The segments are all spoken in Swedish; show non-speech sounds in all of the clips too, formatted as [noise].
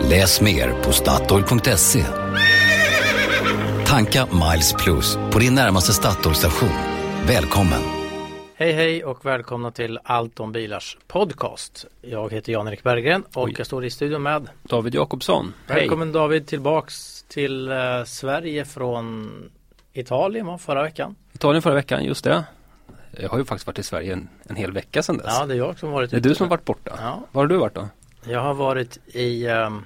Läs mer på Statoil.se. Tanka Miles Plus på din närmaste Statoil-station. Välkommen! Hej hej och välkomna till Allt om bilars podcast. Jag heter Jan-Erik Berggren och Oj. jag står i studion med David Jakobsson. Välkommen David tillbaks till eh, Sverige från Italien förra veckan. Italien förra veckan, just det. Jag har ju faktiskt varit i Sverige en, en hel vecka sedan dess. Ja det är jag som varit det är du som har varit borta. Ja, Var har du varit då? Jag har varit i ehm,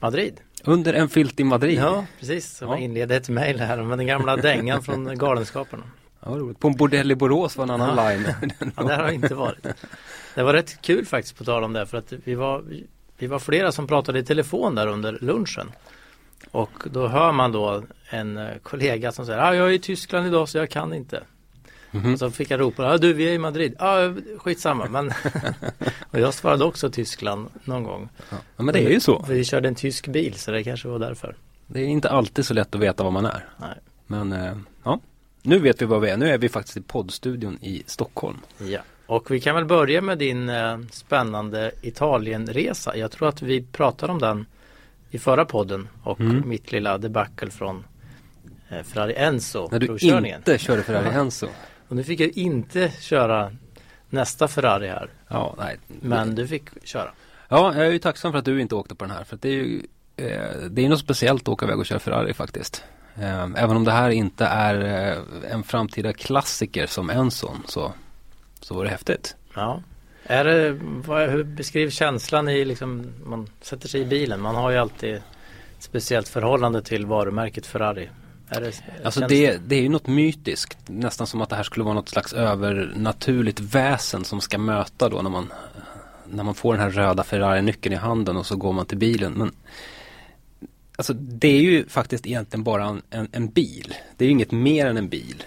Madrid. Under en filt i Madrid. Ja precis, så Ja. jag inledde ett mejl här med den gamla dängan från [laughs] Galenskaparna. Ja, roligt. På en bordell i Borås var en annan Ja. line. [laughs] Ja, där har jag inte varit. Det var rätt kul faktiskt på tal om det för att vi var, vi var flera som pratade i telefon där under lunchen. Och då hör man då en eh, kollega som säger ah, jag är i Tyskland idag så jag kan inte. Mhm. Och så fick jag ropa, ah, du vi är i Madrid. Ja, ah, skitsamma. Men [laughs] och jag svarade också Tyskland någon gång. Ja, men det är ju så. För vi körde en tysk bil så det kanske var därför. Det är inte alltid så lätt att veta var man är. Nej. Men eh, ja, nu vet vi var vi är. Nu är vi faktiskt i poddstudion i Stockholm. Ja. Och vi kan väl börja med din eh, spännande Italienresa. Jag tror att vi pratade om den i förra podden och Mm. mitt lilla debacle från eh, Ferrari Enzo När du inte körde Ferrari Enzo. Och nu fick jag inte köra nästa Ferrari här. Ja, nej. Men du fick köra. Ja, jag är ju tacksam för att du inte åkte på den här. För att det är ju eh, Det är något speciellt att åka iväg och köra Ferrari faktiskt. Eh, även om det här inte är eh, en framtida klassiker som en sån så, så var det häftigt. Ja. Är det, vad, hur beskriv känslan i liksom, man sätter sig i bilen. Man har ju alltid ett speciellt förhållande till varumärket Ferrari. Det, Alltså det, det är ju något mytiskt. Nästan som att det här skulle vara något slags övernaturligt väsen som ska möta då när man när man får den här röda Ferrari-nyckeln i handen och så går man till bilen. Men Alltså det är ju faktiskt egentligen bara en, en, en bil. Det är ju inget mer än en bil.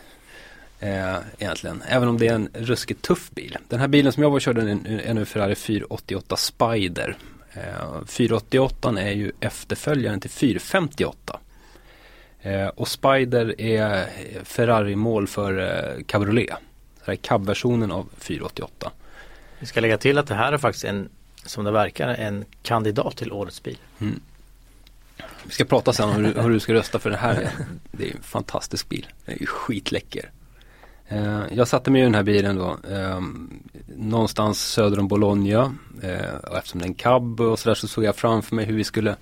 Eh, egentligen. Även om det är en ruskigt tuff bil. Den här bilen som jag var och körde är nu Ferrari 488 Spider. Eh, 488 är ju efterföljaren till 458. Eh, och Spider är Ferrari-mål för eh, Cabriolet. Det här är cab-versionen av 488. Vi ska lägga till att det här är faktiskt en, som det verkar, en kandidat till årets bil. Vi ska prata sen om hur, hur du ska rösta för det här. Det är en fantastisk bil. Den är ju skitläcker. Eh, jag satte mig i den här bilen då eh, någonstans söder om Bologna. Eh, och eftersom det är en cab och sådär så såg jag framför mig hur vi skulle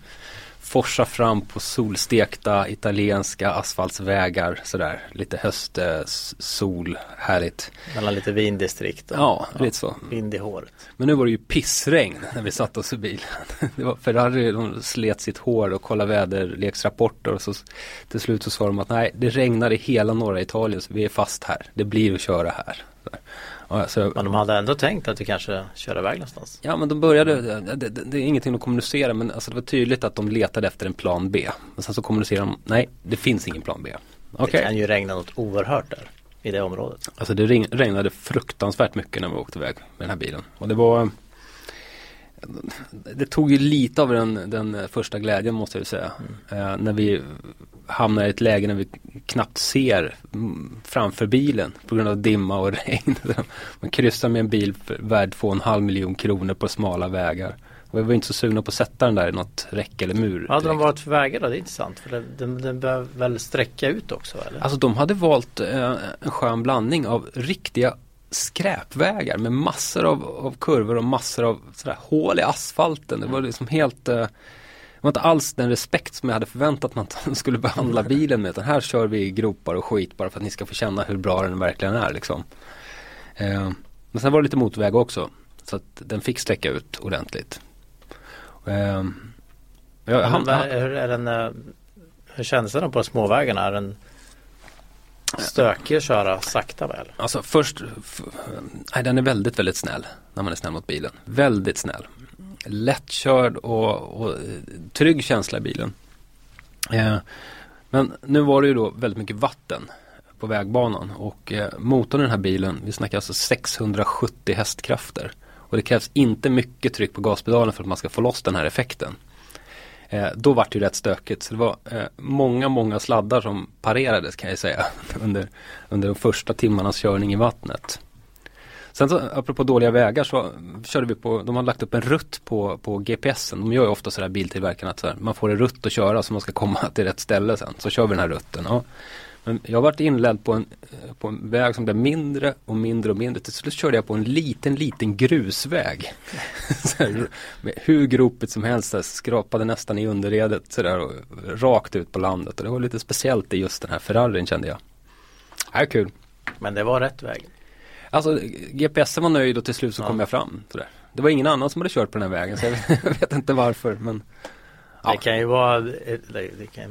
forsa fram på solstekta italienska asfaltsvägar sådär. Lite höstsol, härligt. Mellan lite vindistrikt och Ja, lite så. vind i håret. Men nu var det ju pissregn när vi satte oss i bilen. [laughs] Det var Ferrari, de slet sitt hår och kollade väderleksrapporter och så till slut så sa de att nej, det regnar i hela norra Italien så vi är fast här. Det blir att köra här. Så där. Ja, så, Men de hade ändå tänkt att du kanske kör iväg någonstans. ja men de började, det, det, det är ingenting att kommunicera men alltså det var tydligt att de letade efter en plan B. Men sen så kommunicerade de, nej det finns ingen plan B. Okej. Det kan ju regna något oerhört där i det området. Alltså det regn- regnade fruktansvärt mycket när vi åkte iväg med den här bilen. Och det var Det tog ju lite av den, den första glädjen måste jag säga. Eh, när vi hamnar i ett läge när vi knappt ser mm, framför bilen på grund av dimma och [laughs] regn. Man kryssar med en bil värd 2,5 miljon kronor på smala vägar. Och vi var inte så sugna på att sätta den där i något räcke eller mur. Vad hade de varit för vägar då? Det är intressant. För den, den, den behöver väl sträcka ut också eller? Alltså de hade valt eh, en skön blandning av riktiga skräpvägar med massor av, av kurvor och massor av sådär, hål i asfalten. Det var liksom helt eh, det var inte alls den respekt som jag hade förväntat mig att man skulle behandla bilen med. Utan här kör vi i gropar och skit bara för att ni ska få känna hur bra den verkligen är liksom. Eh, men sen var det lite motväg också. Så att den fick sträcka ut ordentligt. Eh, jag, han, han, hur, är den, eh, hur kändes den på de små vägarna? Är den stökig att köra sakta väl? Alltså först, nej, den är väldigt, väldigt snäll när man är snäll mot bilen. Väldigt snäll. lättkörd och, och eh, trygg känsla i bilen. Eh, men nu var det ju då väldigt mycket vatten på vägbanan och eh, motorn i den här bilen, vi snackar alltså 670 hästkrafter. Och det krävs inte mycket tryck på gaspedalen för att man ska få loss den här effekten. Eh, då var det ju rätt stökigt. Så det var eh, många, många sladdar som parerades kan jag säga [laughs] under, under de första timmarnas körning i vattnet. Sen så, apropå dåliga vägar så körde vi på, de har lagt upp en rutt på, på GPSen. De gör ju ofta sådär biltillverkarna att så här, man får en rutt att köra så man ska komma [laughs] till rätt ställe sen. Så kör vi den här rutten. Och men jag har varit inledd på en, på en väg som blev mindre och mindre och mindre. Till slut körde jag på en liten, liten grusväg. [laughs] här, med hur gropigt som helst, där, skrapade nästan i underredet sådär och rakt ut på landet. Och det var lite speciellt i just den här Ferrarin kände jag. Det här är kul. Men det var rätt väg. Alltså GPSen var nöjd och till slut så ja. kom jag fram. Sådär. Det var ingen annan som hade kört på den här vägen så jag [laughs] vet inte varför. Men, ja. Det kan ju vara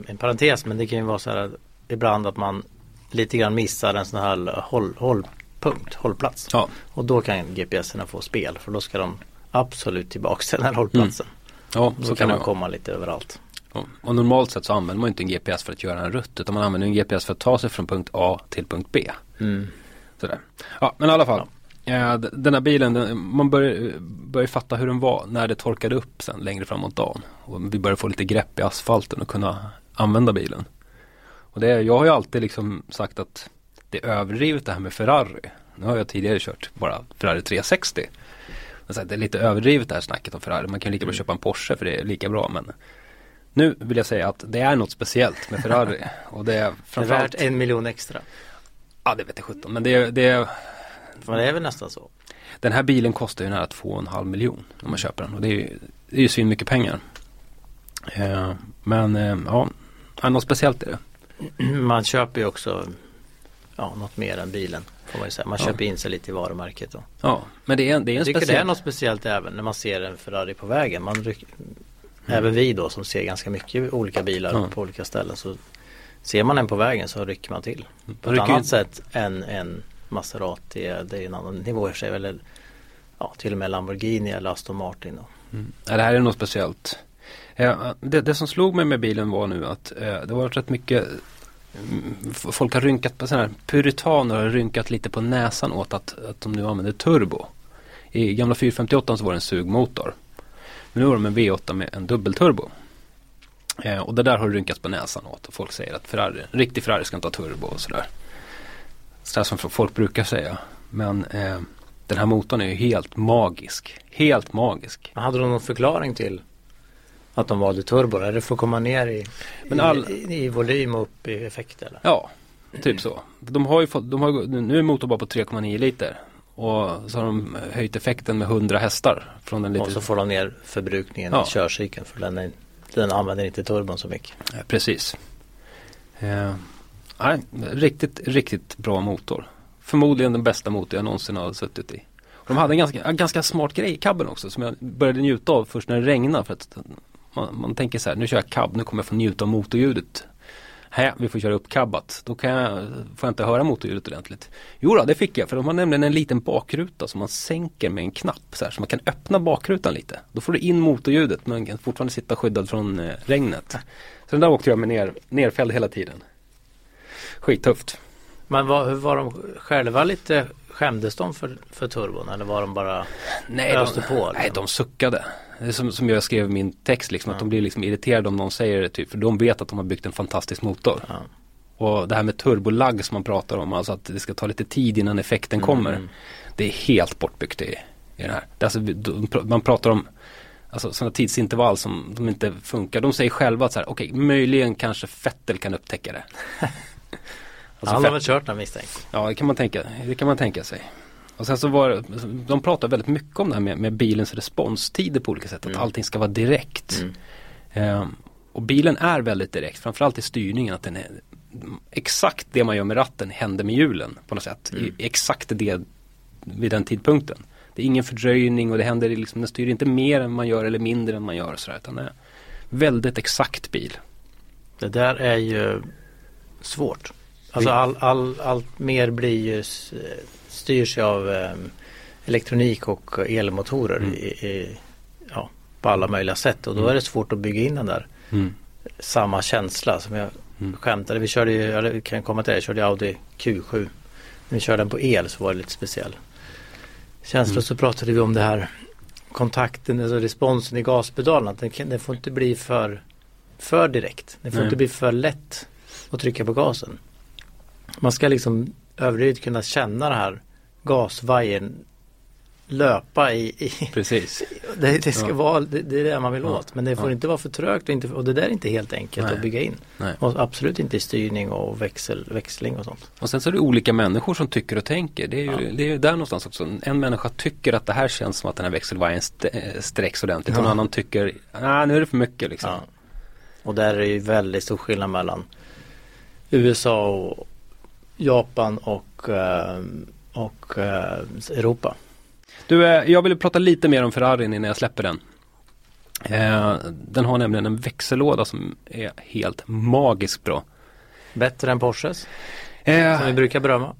en parentes men det kan ju vara så här ibland att man lite grann missar en sån här håll, hållpunkt, hållplats. Ja. Och då kan GPSerna få spel för då ska de absolut tillbaka till den här hållplatsen. Mm. Ja, då så kan, man komma lite överallt. Ja. Och normalt sett så använder man inte en GPS för att göra en rutt utan man använder en GPS för att ta sig från punkt A till punkt B. Mm. Sådär. Ja men i alla fall. Ja. Den här bilen, man börjar, börjar fatta hur den var när det torkade upp sen längre framåt dagen. Och vi börjar få lite grepp i asfalten och kunna använda bilen. Och det, jag har ju alltid liksom sagt att det är överdrivet det här med Ferrari. Nu har jag tidigare kört bara Ferrari 360. Men det är lite överdrivet det här snacket om Ferrari. Man kan lika bra mm. köpa en Porsche för det är lika bra. Men nu vill jag säga att det är något speciellt med Ferrari. [laughs] och det är framförallt... Är värt en miljon extra. Ja det vet jag sjutton. Men det, det, men det är väl nästan så. Den här bilen kostar ju nära 2,5 miljon när man köper den. Och det är ju, det är ju svin mycket pengar. Eh, men eh, ja, något speciellt är det. [clears throat] man köper ju också ja, något mer än bilen. Får man, säga. man ja. köper in sig lite i varumärket. Då. Ja, men det är, det är en Jag tycker speciell... det är något speciellt även när man ser en Ferrari på vägen. Man ryck... mm. Även vi då som ser ganska mycket olika bilar ja. på olika ställen. Så Ser man en på vägen så rycker man till. På ett annat in... sätt än en Maserati. Det är en annan nivå i sig. Eller ja, till och med Lamborghini eller Aston Martin. Då. Mm. Ja, det här är något speciellt. Eh, det, det, som slog mig med bilen var nu att eh, det var rätt mycket mm, Folk har rynkat på sådana här Puritaner har rynkat lite på näsan åt att, att de nu använder turbo. I gamla 458 så var det en sugmotor. Men nu har de en V8 med en dubbelturbo. Eh, och det där har rynkats på näsan åt och folk säger att Ferrari, en riktig Ferrari ska inte ha turbo och sådär. Sådär som folk brukar säga. Men eh, den här motorn är ju helt magisk. Helt magisk. Hade du någon förklaring till att de valde turbo? Är det för att komma ner i, Men all... i, i, volym och upp i effekt? Eller? Ja, typ så. De har ju fått, de har, nu är motorn bara på 3,9 liter. Och så har de höjt effekten med 100 hästar. Från den lite... Och så får de ner förbrukningen ja. i körcykeln för den, är, den använder inte turbon så mycket. Ja, precis. Eh, nej, riktigt, riktigt bra motor. Förmodligen den bästa motor jag någonsin har suttit i. De hade en ganska, en ganska smart grej i kabben också som jag började njuta av först när det regnade. För att man, man tänker så här, nu kör jag cab, nu kommer jag få njuta av motorljudet. Här, vi får köra upp cabbat. Då kan jag, får jag inte höra motorljudet ordentligt. Jo då, det fick jag för de har nämligen en liten bakruta som man sänker med en knapp så här så man kan öppna bakrutan lite. Då får du in motorljudet men kan fortfarande sitta skyddad från eh, regnet. Så den där åkte jag med ner, nerfälld hela tiden. Skittufft. Men var, var de själva lite Skämdes de för, för turbon eller var de bara nej, öste på? Liksom? Nej, de suckade. Som, som jag skrev i min text, liksom, ja. att de blir liksom irriterade om någon säger det. Typ, för de vet att de har byggt en fantastisk motor. Ja. Och det här med turbolagg som man pratar om, alltså att det ska ta lite tid innan effekten mm. kommer. Mm. Det är helt bortbyggt i, i den här. Det alltså, man pratar om Alltså sådana tidsintervall som de inte funkar. De säger själva att så här, okej, okay, möjligen kanske Fettel kan upptäcka det. [laughs] Alltså Han har väl kört den misstänkt. Ja det kan man tänka, det kan man tänka sig. Och sen så var de pratar väldigt mycket om det här med, med bilens responstider på olika sätt. Mm. Att allting ska vara direkt. Mm. Um, och bilen är väldigt direkt, framförallt i styrningen. Att den är, exakt det man gör med ratten händer med hjulen på något sätt. Mm. I, exakt det vid den tidpunkten. Det är ingen fördröjning och det händer liksom, den styr inte mer än man gör eller mindre än man gör. Och sådär, utan det är väldigt exakt bil. Det där är ju svårt. Alltså all, all, allt mer blir ju styrs av um, elektronik och elmotorer mm. i, i, ja, på alla möjliga sätt och då Mm. är det svårt att bygga in den där Mm. samma känsla som jag Mm. skämtade. Vi körde ju, eller vi kan komma till det, jag körde Audi Q7. När vi körde den på el så var det lite speciell. Känsla Mm. så pratade vi om det här kontakten, alltså responsen i gaspedalen. Att den, den får inte bli för, för direkt. Det får Nej. inte bli för lätt att trycka på gasen. Man ska liksom överdrivet kunna känna det här gasvajern löpa i, i Precis. [laughs] det, det ska Ja. vara, det, det är det man vill Ja. åt. Men det får Ja. inte vara för trögt och, inte, och det där är inte helt enkelt Nej. att bygga in. Nej. Och absolut inte i styrning och växel, växling och sånt. Och sen så är det olika människor som tycker och tänker. Det är ju, Ja. det är ju där någonstans också. En människa tycker att det här känns som att den här växelvajern eh, sträcks ordentligt. Och en Ja. annan tycker, nej nu är det för mycket liksom. Ja. Och där är det ju väldigt stor skillnad mellan USA och Japan och, eh, och eh, Europa. Du, eh, jag vill prata lite mer om Ferrarin innan jag släpper den. Den har nämligen en växellåda som är helt magiskt bra. Bättre än Porsches Eh, som vi brukar berömma.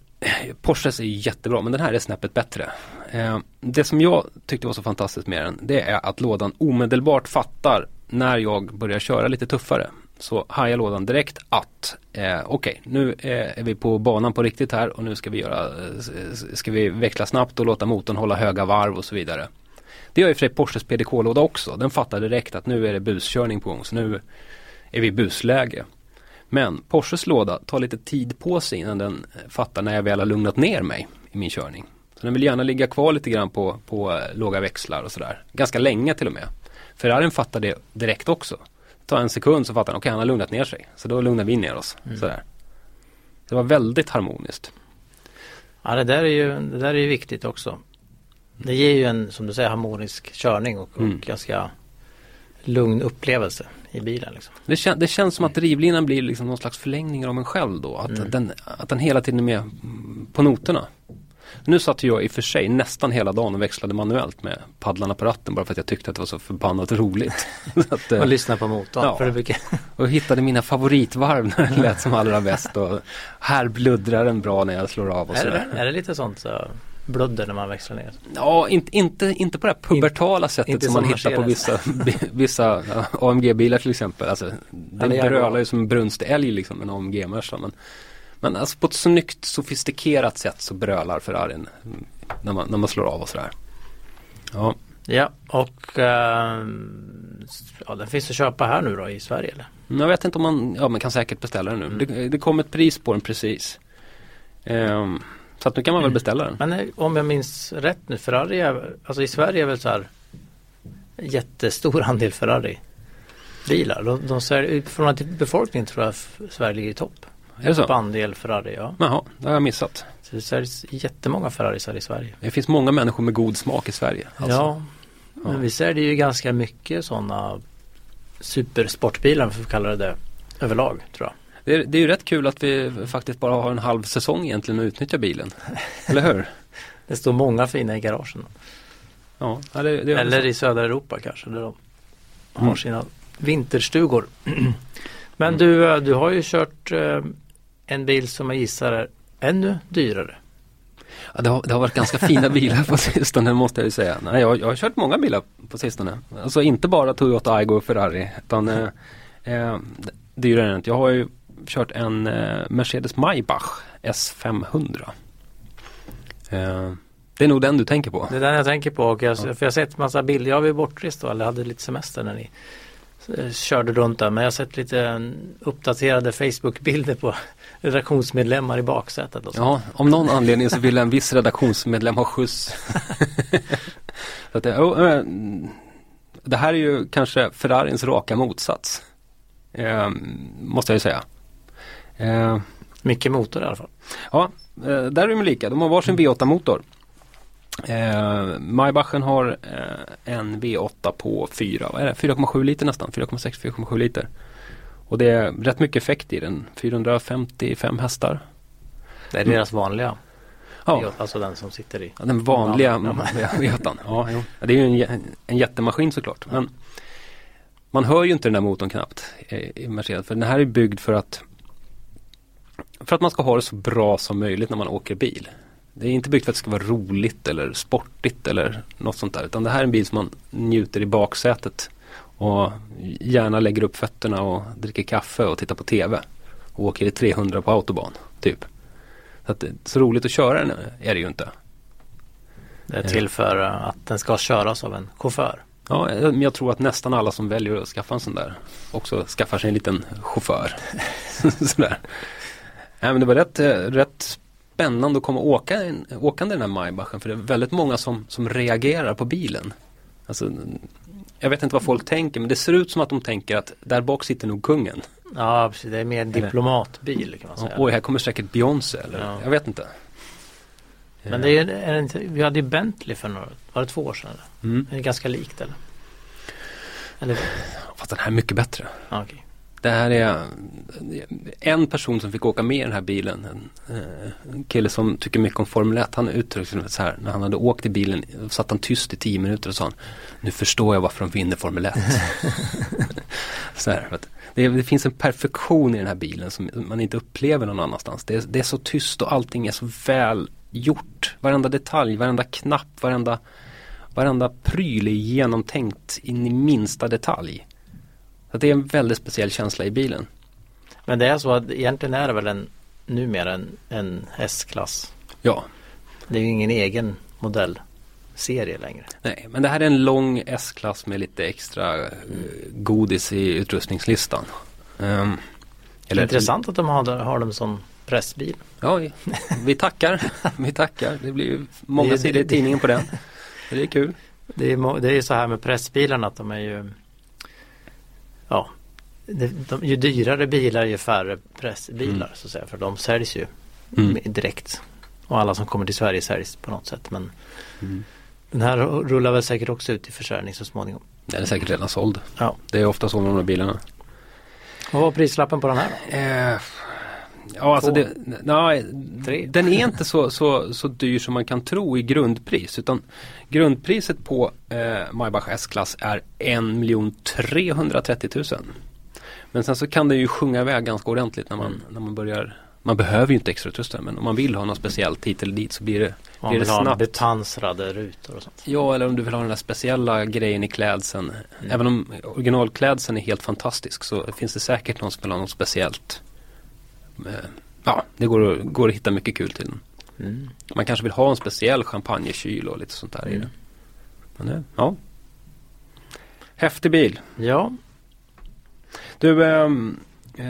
Porsches är jättebra men den här är snäppet bättre. Eh, det som jag tyckte var så fantastiskt med den det är att lådan omedelbart fattar när jag börjar köra lite tuffare. Så hajar lådan direkt att eh, okej nu eh, är vi på banan på riktigt här och nu ska vi göra eh, ska vi växla snabbt och låta motorn hålla höga varv och så vidare. Det gör ju för sig Porsches PDK-låda också. Den fattar direkt att nu är det buskörning på gång så nu är vi i busläge. Men Porsches låda tar lite tid på sig innan den fattar när jag väl har lugnat ner mig i min körning. Så den vill gärna ligga kvar lite grann på, på eh, låga växlar och sådär. Ganska länge till och med. Ferrarin fattar det direkt också. Tar en sekund så fattar den, okej han har lugnat ner sig. Så då lugnar vi ner oss. Mm. Sådär. Det var väldigt harmoniskt. Ja det där är ju, det där är ju viktigt också. Det ger ju en, som du säger, harmonisk körning och, och Mm. ganska lugn upplevelse i bilen. Liksom. Det, kän, det känns som att drivlinan blir liksom någon slags förlängning av en själv då. Att, Mm. den, att den hela tiden är med på noterna. Nu satt jag i och för sig nästan hela dagen och växlade manuellt med paddlarna på ratten bara för att jag tyckte att det var så förbannat roligt. [laughs] Så att, eh, Och lyssna på motorn. Ja. För det brukar, [laughs] och hittade mina favoritvarv när det lät som allra bäst och här bluddrar den bra när jag slår av och är, det, sådär. är det lite sånt så bludder när man växlar ner? Ja, inte, inte, inte på det här pubertala sättet inte som man hittar på vissa, vissa AMG-bilar till exempel. Alltså, Jaguar. brölar ju som en brunstig älg liksom, en AMG-Merca. Men, men alltså på ett snyggt sofistikerat sätt så brölar Ferrarin mm, när man, när man slår av och sådär. Ja, Ja, och ehm, ja, den finns att köpa här nu då i Sverige eller? jag vet inte om man, ja man kan säkert beställa den nu. Mm. Det, det kom ett pris på den precis. Ehm, så att nu kan man väl Mm. beställa den. Men eh, om jag minns rätt nu, Ferrari är, alltså i Sverige är väl så här jättestor andel Ferrari bilar. De, de säljer, till befolkningen tror jag Sverige ligger i topp. Är det så? andel Ferrari, ja. Jaha, det har jag missat. Så det säljs jättemånga Ferrarisar i Sverige. Det finns många människor med god smak i Sverige. Alltså. Ja, men vi säljer ju ganska mycket sådana supersportbilar, vi får kalla det det, överlag tror jag. Det är, det är ju rätt kul att vi faktiskt bara har en halv säsong egentligen att utnyttja bilen. [laughs] Eller hur? Det står många fina i garagen. Ja, ja, det, det Eller i södra Europa kanske där de har Mm. sina vinterstugor. [clears throat] Men Mm. du, eh, du har ju kört eh, en bil som jag gissar är ännu dyrare. Ja, det, har, det har varit ganska fina [laughs] bilar på sistone måste jag ju säga. Nej, jag, jag har kört många bilar på sistone. Alltså inte bara Toyota Aygo och Ferrari. Utan eh, eh, dyrare än inte. Jag har ju kört en eh, Mercedes Maybach S500. Eh, det är nog den du tänker på. Det är den jag tänker på och jag, Ja. för jag har sett massa bilder. Jag var ju bortrest då, eller hade lite semester när ni körde runt där. Men jag har sett lite eh, uppdaterade Facebook-bilder på [laughs] redaktionsmedlemmar i baksätet. Och. Ja, om någon anledning så vill en viss redaktionsmedlem ha skjuts. [laughs] så att, det- oh, eh, det här är ju kanske Ferrarins raka motsats. Eh, måste jag ju säga. Eh, Mycket motor i alla fall. ja, eh, där är de lika. De har varsin V8-motor. Eh, Maybachen har eh, en V8 på 4, vad är det? 4,7 liter nästan. 4,6-4,7 liter. Och det är rätt mycket effekt i den. 455 hästar. Det är deras vanliga. Ja, Alltså den som sitter i. Ja, den vanliga Ja, [laughs] V8. Ja. Ja, det är ju en, en jättemaskin såklart. Men man hör ju inte den där motorn knappt i Mercedes. För den här är byggd för att för att man ska ha det så bra som möjligt när man åker bil. Det är inte byggt för att det ska vara roligt eller sportigt eller något sånt där. Utan det här är en bil som man njuter i baksätet. Och gärna lägger upp fötterna och dricker kaffe och tittar på TV. Och åker i 300 på autobahn, typ. Så, att, så roligt att köra den är det ju inte. Det är till för att den ska köras av en chaufför. Ja, men jag tror att nästan alla som väljer att skaffa en sån där också skaffar sig en liten chaufför. [laughs] Sådär. Ja, men det var rätt, rätt spännande att komma åka, åkande den här Maybachen för det är väldigt många som, som reagerar på bilen. Alltså, jag vet inte vad folk tänker men det ser ut som att de tänker att där bak sitter nog kungen. Ja precis, det är mer en diplomatbil kan man säga. Oj, här kommer säkert Beyoncé eller Ja. jag vet inte. Men det är, är det inte, vi hade ju Bentley för några, var det två år sedan? Eller? Mm. Är det ganska likt eller? Eller? Fast den här är mycket bättre. Ja, okej. Det här är en person som fick åka med i den här bilen. En, eh, en kille som tycker mycket om Formel 1. Han uttryckte sig så här. När han hade åkt i bilen satt han tyst i tio minuter och sa Nu förstår jag varför de vinner Formel 1. [laughs] så här, det, det finns en perfektion i den här bilen som man inte upplever någon annanstans. Det är, det är så tyst och allting är så väl gjort. Varenda detalj, varenda knapp, varenda, varenda pryl är genomtänkt in i minsta detalj. Så det är en väldigt speciell känsla i bilen. Men det är så att egentligen är det väl en numera en, en S-klass. Ja, Det är ju ingen egen modellserie längre. nej, men det här är en lång S-klass med lite extra eh, godis i utrustningslistan. Ehm, eller- Intressant att de har, har dem som pressbil. Ja, vi, tackar. [laughs] Vi tackar. Det blir ju många sidor i tidningen på den. Det är kul. Det är, må- det är ju så här med pressbilarna att de är ju Ja det, de, Ju dyrare bilar ju färre pressbilar Mm. så att säga för de säljs ju Mm. direkt. Och alla som kommer till Sverige säljs på något sätt men Mm. Den här rullar väl säkert också ut i försäljning så småningom. Den är säkert redan såld. Ja. Det är ofta så med de här bilarna. Vad var prislappen på den här? Eh, ja, alltså det, nej, Tre. den är inte så, så, så dyr som man kan tro i grundpris. Utan grundpriset på eh, Maybach S-klass är 1 330 000. Men sen så kan det ju sjunga iväg ganska ordentligt när man, Mm. när man börjar man behöver ju inte extra utrustning men om man vill ha något speciellt hit eller dit så blir det Man Blir det snabbt? bepansrade rutor och sånt. Ja, eller om du vill ha den där speciella grejen i klädseln. Mm. Även om originalklädseln är helt fantastisk så finns det säkert någon som vill ha något speciellt. Eh, Ja, det går, att- går att hitta mycket kul till den. Mm. Man kanske vill ha en speciell champagnekyl och lite sånt där i Mm. den. Men det, ja. Häftig bil. Ja, Du, ehm, eh,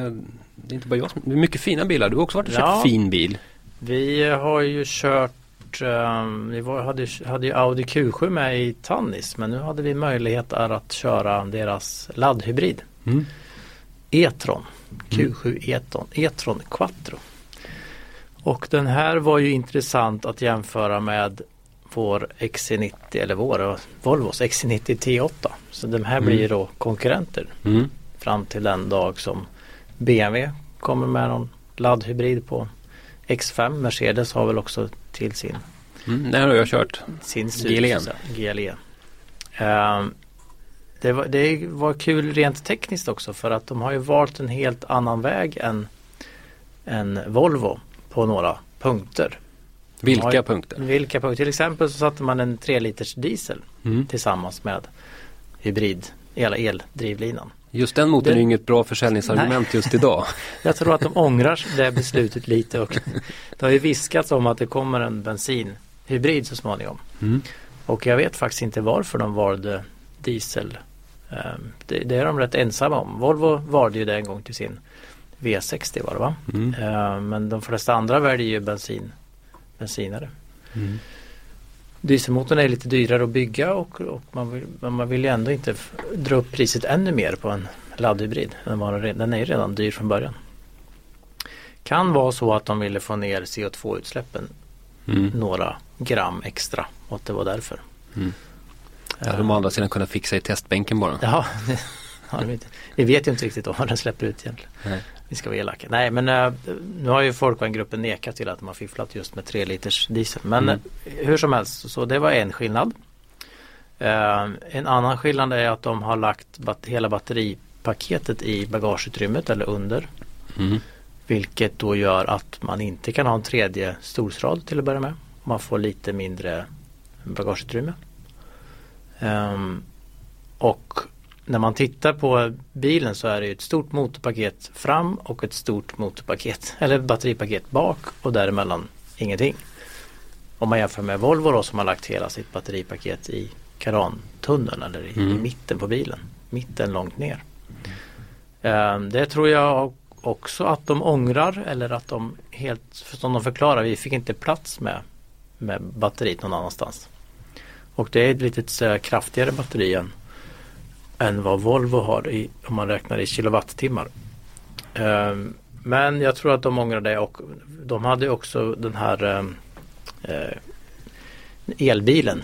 det är inte bara jag som, det är mycket fina bilar. Du har också varit och köpt Ja. fin bil. vi har ju kört um, Vi var, hade, hade ju Audi Q7 med i Tannis men nu hade vi möjlighet att köra deras laddhybrid Mm. E-tron Q7 E-tron, E-tron Quattro. Och den här var ju intressant att jämföra med vår XC90 eller vår Volvos XC90 T8. Så de här blir ju då konkurrenter Mm. fram till den dag som BMW kommer med någon laddhybrid på X5. Mercedes har väl också till sin Mm. Här har jag kört. sin GLE. GLE. Ehm, det, var, det var kul rent tekniskt också för att de har ju valt en helt annan väg än, än Volvo på några punkter. Vilka Ja. punkter? Vilka punkter? Till exempel så satte man en 3 liters diesel Mm. tillsammans med hybrid, hela eldrivlinan. Just den motorn Det- är ju inget bra försäljningsargument just idag. [laughs] Jag tror att de ångrar det beslutet lite och [laughs] det har ju viskats om att det kommer en bensinhybrid så småningom. Mm. Och jag vet faktiskt inte varför de valde diesel. Ehm, Det, det är de rätt ensamma om. Volvo valde ju det en gång till sin V60 var det va? Mm. Ehm, Men de flesta andra väljer ju bensin, bensinare. Mm. Dieselmotorn är lite dyrare att bygga och, och man, vill, man vill ju ändå inte dra upp priset ännu mer på en laddhybrid. Den, var, den är ju redan dyr från början. Kan vara så att de ville få ner CO2-utsläppen Mm. några gram extra och att det var därför. Mm. Ja, de å andra sidan kunnat fixa i testbänken bara. [laughs] Ja, det har de inte. Vi vet ju inte riktigt vad den släpper ut egentligen. Nej. Vi ska vara elaka. Nej men eh, nu har ju Folkvagngruppen nekat till att de har fifflat just med 3 liters diesel. Men Mm. eh, hur som helst så det var en skillnad. Eh, en annan skillnad är att de har lagt bat- hela batteripaketet i bagageutrymmet eller under. Mm. Vilket då gör att man inte kan ha en tredje stolsrad till att börja med. Man får lite mindre bagageutrymme. Um, och när man tittar på bilen så är det ett stort motorpaket fram och ett stort motorpaket eller batteripaket bak och däremellan ingenting. Om man jämför med Volvo då, som har lagt hela sitt batteripaket i karantunneln eller i, mm. i mitten på bilen. Mitten långt ner. Um, det tror jag också att de ångrar eller att de helt, som de förklarar, vi fick inte plats med, med batteriet någon annanstans. Och det är ett lite kraftigare batteri än, än vad Volvo har i, om man räknar i kilowattimmar. Um, men jag tror att de ångrar det och de hade också den här um, uh, elbilen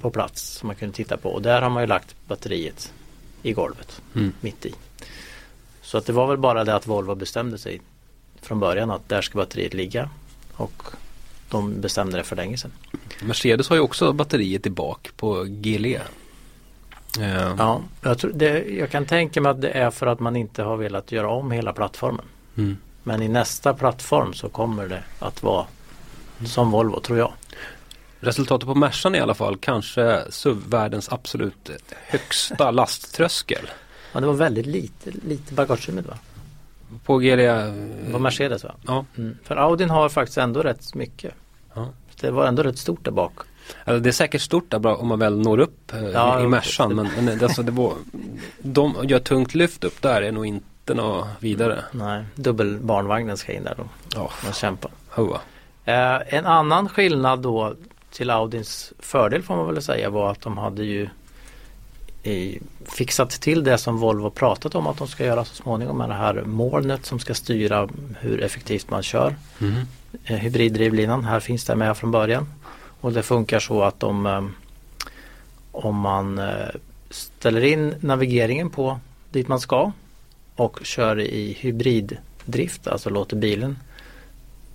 på plats som man kunde titta på och där har man ju lagt batteriet i golvet mm. mitt i. Så att det var väl bara det att Volvo bestämde sig från början att där ska batteriet ligga och de bestämde det för länge sedan. Mercedes har ju också batteriet i bak på GLE. Ja, ja jag, tror det, jag kan tänka mig att det är för att man inte har velat göra om hela plattformen. Mm. Men i nästa plattform så kommer det att vara som Volvo tror jag. Resultatet på Mercan i alla fall kanske SUV-världens absolut högsta [laughs] lasttröskel. Ja det var väldigt lite, lite bagageutrymme va? På GLA? På Mercedes va? Ja. Mm. För Audin har faktiskt ändå rätt mycket. Ja. Det var ändå rätt stort där bak. Alltså det är säkert stort där om man väl når upp eh, ja, i Mercan men, men alltså det var, de gör tungt lyft upp där är nog inte något vidare. Nej, dubbelbarnvagnen ska in där då. Ja. Man kämpar. Hoa. Eh, en annan skillnad då till Audins fördel får man väl säga var att de hade ju i, fixat till det som Volvo pratat om att de ska göra så småningom med det här molnet som ska styra hur effektivt man kör. Mm. Eh, hybriddrivlinan, här finns det med från början. Och det funkar så att om, eh, om man eh, ställer in navigeringen på dit man ska och kör i hybriddrift, alltså låter bilen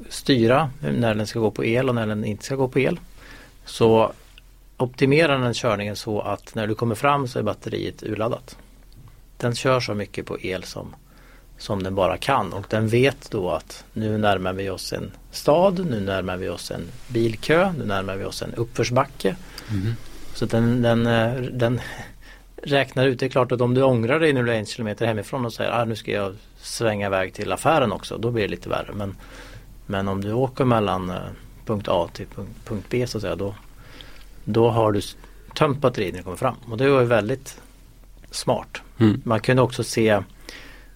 styra när den ska gå på el och när den inte ska gå på el. Så optimerar den körningen så att när du kommer fram så är batteriet urladdat. Den kör så mycket på el som, som den bara kan och den vet då att nu närmar vi oss en stad, nu närmar vi oss en bilkö, nu närmar vi oss en uppförsbacke. Mm. Så den, den, eh, den räknar ut, det är klart att om du ångrar dig när du är en kilometer hemifrån och säger att ah, nu ska jag svänga iväg till affären också, då blir det lite värre. Men, men om du åker mellan eh, punkt A till punkt, punkt B så att säga, då, då har du tömt batteriet när du kommer fram. Och det var ju väldigt smart. Mm. Man kunde också se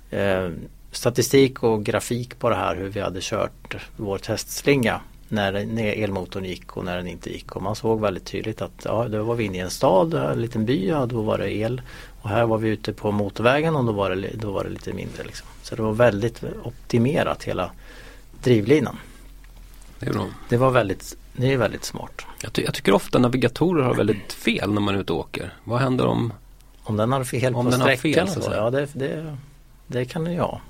eh, statistik och grafik på det här hur vi hade kört vår testslinga när, när elmotorn gick och när den inte gick. Och man såg väldigt tydligt att ja, då var vi inne i en stad, en liten by, ja, då var det el. Och här var vi ute på motorvägen och då var det, då var det lite mindre. Liksom. Så det var väldigt optimerat hela drivlinan. Det, är bra. det var väldigt, det är väldigt smart. Jag, ty jag, tycker ofta navigatorer har väldigt fel när man är ute och åker. Vad händer om Om den har fel om på den sträckan? Fel, så ja, det, det, det kan den ju ha.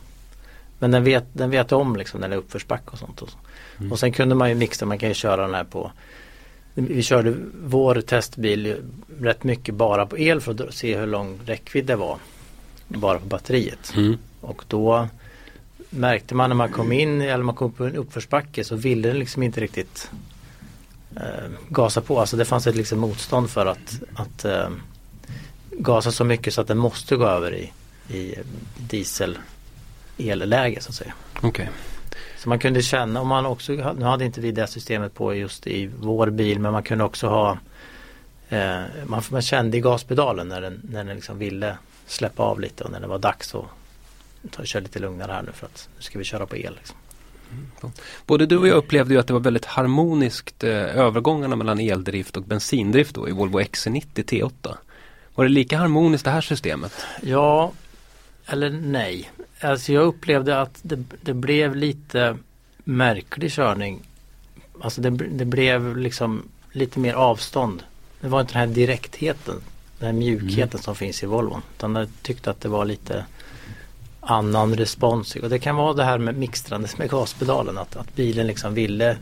Men den vet, den vet om liksom när det är uppförsbacke och sånt. Och, så. Mm. och sen kunde man ju mixa, man kan ju köra den här på Vi körde vår testbil rätt mycket bara på el för att se hur lång räckvidd det var. Bara på batteriet. Mm. Och då märkte man när man kom in eller man kom på en uppförsbacke så ville den liksom inte riktigt eh, gasa på. Alltså det fanns ett liksom motstånd för att, att eh, gasa så mycket så att den måste gå över i, i diesel elläge så att säga. Okay. Så man kunde känna, om man också, nu hade inte vi det systemet på just i vår bil men man kunde också ha eh, man, man kände i gaspedalen när den, när den liksom ville släppa av lite och när det var dags att ta, kör lite lugnare här nu för att nu ska vi köra på el. Liksom. Mm. Både du och jag upplevde ju att det var väldigt harmoniskt eh, övergångarna mellan eldrift och bensindrift då, i Volvo XC90 T8. Var det lika harmoniskt det här systemet? Ja, eller nej. Alltså jag upplevde att det, det blev lite märklig körning. Alltså det, det, blev liksom lite mer avstånd. Det var inte den här direktheten, den här mjukheten mm. som finns i Volvon. Utan jag tyckte att det var lite annan respons. Och det kan vara det här med mixtrandet med gaspedalen. Att, att bilen liksom ville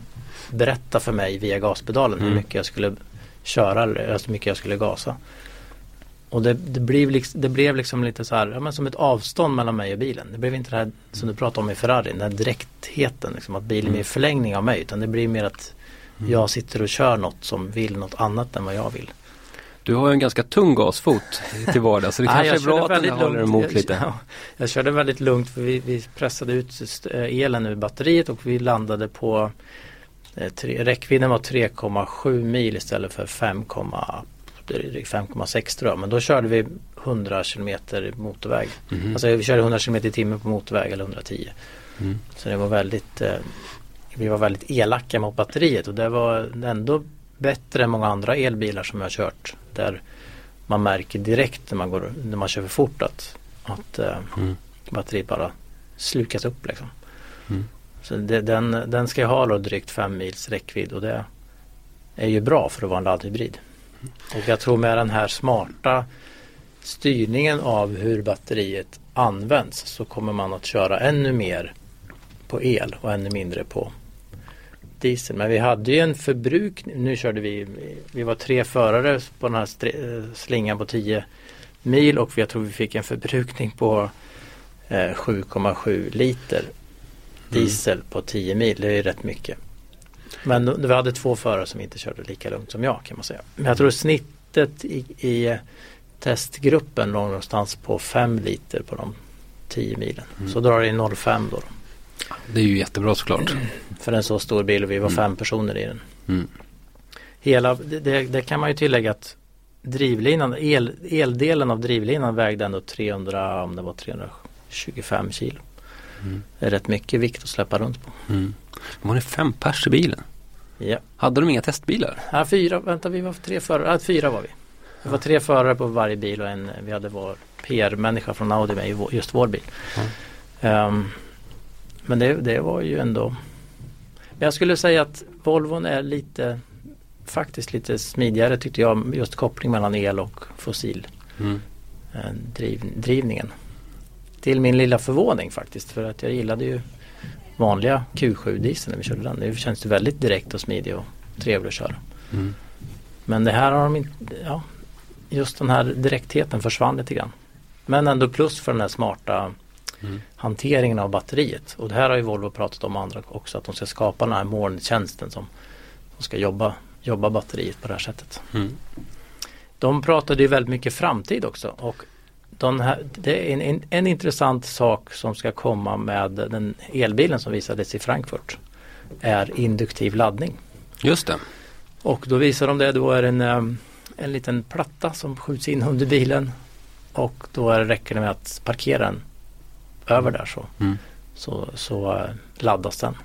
berätta för mig via gaspedalen mm. hur mycket jag skulle köra eller hur mycket jag skulle gasa. Och det, det, blev, liksom, det blev liksom lite så här, ja, men som ett avstånd mellan mig och bilen. Det blev inte det här som du pratade om i Ferrari, den här direktheten. Liksom, att bilen är en förlängning av mig. Utan det blir mer att jag sitter och kör något som vill något annat än vad jag vill. Du har ju en ganska tung gasfot till vardags så det [laughs] kanske jag är bra att väldigt håller emot Jag- lite. [laughs] Ja, jag körde väldigt lugnt för vi, vi pressade ut eh, elen ur batteriet och vi landade på eh, tre, räckvidden var 3,7 mil istället för 5, drygt 5,6 tror jag. Men då körde vi 100 kilometer motorväg. Mhm. Alltså vi körde 100 kilometer i timmen på motorväg eller 110. Mm. Så det var väldigt eh, Vi var väldigt elaka mot batteriet och det var ändå bättre än många andra elbilar som jag har kört. Där man märker direkt när man, går, när man kör för fort att, att eh, Mm. batteriet bara slukas upp liksom. Mm. Så det, den, den ska ha då drygt 5 mils räckvidd och det är ju bra för att vara en laddhybrid. Och jag tror med den här smarta styrningen av hur batteriet används så kommer man att köra ännu mer på el och ännu mindre på diesel. Men vi hade ju en förbrukning, nu körde vi, vi var tre förare på den här eh, slingan på 10 mil och jag tror vi fick en förbrukning på eh, 7,7 liter diesel på 10 mil. Det är ju rätt mycket. Men vi hade två förare som inte körde lika lugnt som jag kan man säga. Men jag tror snittet i, i testgruppen låg någonstans på 5 liter på de 10 milen. Mm. Så drar det in 0,5 då. Det är ju jättebra såklart. [clears throat] För en så stor bil och vi var Mm. fem personer i den. Mm. Hela, det, det, kan man ju tillägga att drivlinan, el, eldelen av drivlinan vägde ändå 300, om det var 325 kilo. Mm. Det är rätt mycket vikt att släppa runt på. Mm. Var det fem pers i bilen? Ja. Hade de inga testbilar? Ja, fyra, vänta vi var tre förare, ja, fyra var vi. Det var tre förare på varje bil och en, vi hade vår PR-människa från Audi med i vår, just vår bil. Ehm, men det, det var ju ändå Men Jag skulle säga att Volvon är lite faktiskt lite smidigare tyckte jag just koppling mellan el och fossil Mm. eh, driv, drivningen. Till min lilla förvåning faktiskt för att jag gillade ju vanliga Q7 diesel när vi körde den. Det känns väldigt direkt och smidig och trevlig att köra. Mm. Men det här har de inte, ja, just den här direktheten försvann lite grann. Men ändå plus för den här smarta Mm. hanteringen av batteriet. Och det här har ju Volvo pratat om andra också, att de ska skapa den här molntjänsten som, som ska jobba, jobba batteriet på det här sättet. Mm. De pratade ju väldigt mycket framtid också och här, det är en, en, en intressant sak som ska komma med den elbilen som visades i Frankfurt är induktiv laddning. Just det. Och då visar de det, då är det en, eh, en liten platta som skjuts in under bilen och då är det räcker det med att parkera den över där så, Mm. så, så eh, laddas den.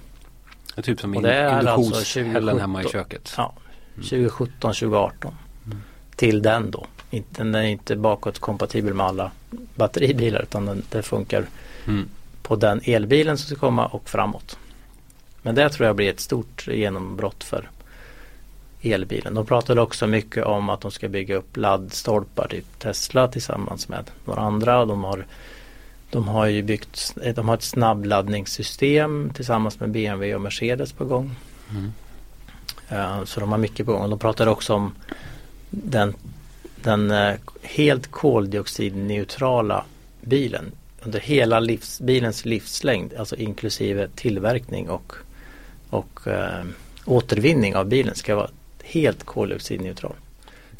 Det är typ som alltså induktionshällen hemma i 2017. köket. Ja, 2017, 2018 Mm. till den då. Inte, den är inte bakåtkompatibel med alla batteribilar utan den, det funkar Mm. på den elbilen som ska komma och framåt. Men det tror jag blir ett stort genombrott för elbilen. De pratade också mycket om att de ska bygga upp laddstolpar, typ Tesla tillsammans med några andra. De har, de har ju byggt, de har ett snabbladdningssystem tillsammans med BMW och Mercedes på gång. Mm. Eh, Så de har mycket på gång. De pratade också om den, den eh, helt koldioxidneutrala bilen under hela livs, bilens livslängd, alltså inklusive tillverkning och, och eh, återvinning av bilen ska vara helt koldioxidneutral.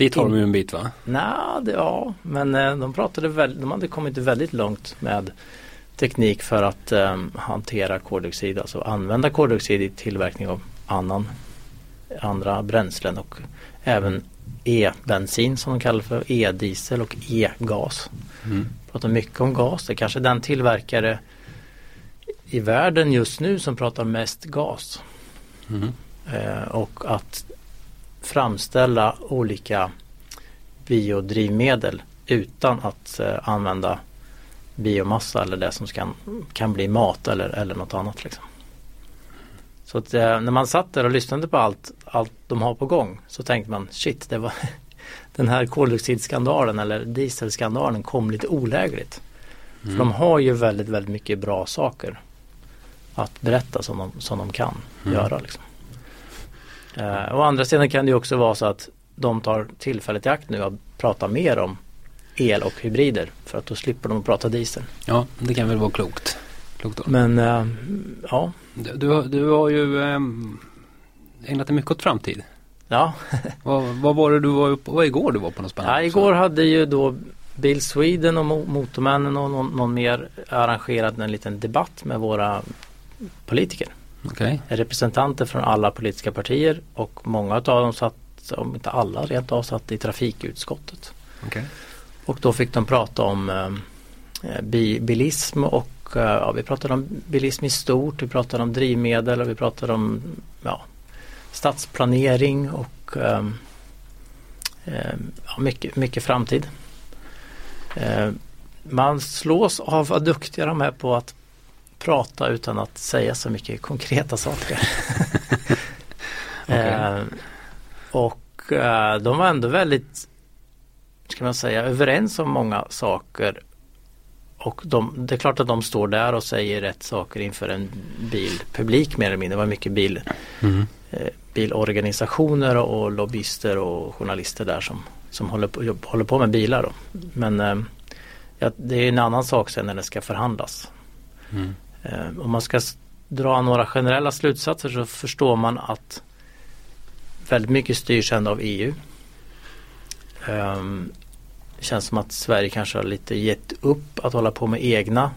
Dit har de ju en bit va? Nja, det, ja, men eh, de pratade väl, de hade kommit väldigt långt med teknik för att eh, hantera koldioxid, alltså använda koldioxid i tillverkning av annan, andra bränslen och även e-bensin som de kallar för e-diesel och e-gas. Mm. Pratar mycket om gas, det är kanske den tillverkare i världen just nu som pratar mest gas. Mm. Eh, och att framställa olika biodrivmedel utan att eh, använda biomassa eller det som kan, kan bli mat eller, eller något annat. Liksom. Så att, eh, när man satt där och lyssnade på allt, allt de har på gång så tänkte man shit, det var [laughs] den här koldioxidskandalen eller dieselskandalen kom lite olägligt. För de har ju väldigt, väldigt mycket bra saker att berätta som de, som de kan Mm. göra. Liksom. Eh, å andra sidan kan det också vara så att de tar tillfället i akt nu att prata mer om el och hybrider för att då slipper de prata diesel. Ja, det kan väl vara klokt. klokt då. Men eh, ja, Du, du, har- ju ehm, ägnat dig mycket åt framtid. Ja, [laughs] Vad, vad var det du var vad var igår du var på något spännande? ja igår hade ju då Bill Sweden och Mo- Motormännen och någon, någon mer arrangerat en liten debatt med våra politiker. Okej. Representanter från alla politiska partier och många av dem satt, om inte alla rent av, satt i trafikutskottet. okej. Och då fick de prata om eh, bi, bilism och eh, ja, vi pratade om bilism i stort, vi pratade om drivmedel och vi pratade om ja, stadsplanering och eh, eh, ja, mycket, mycket framtid. Eh, man slås av vad duktiga de är på att prata utan att säga så mycket konkreta saker. [laughs] eh, och eh, de var ändå väldigt ska man säga, överens om många saker. Och de, det är klart att de står där och säger rätt saker inför en bilpublik mer eller mindre. Det var mycket bil, Mm. eh, bilorganisationer och, lobbyister och journalister där som, som håller, på, håller på med bilar. Då. Men eh, ja, det är en annan sak sen när det ska förhandlas. Mm. Eh, om man ska dra några generella slutsatser så förstår man att väldigt mycket styrs ändå av EU. Um, det känns som att Sverige kanske har lite gett upp att hålla på med egna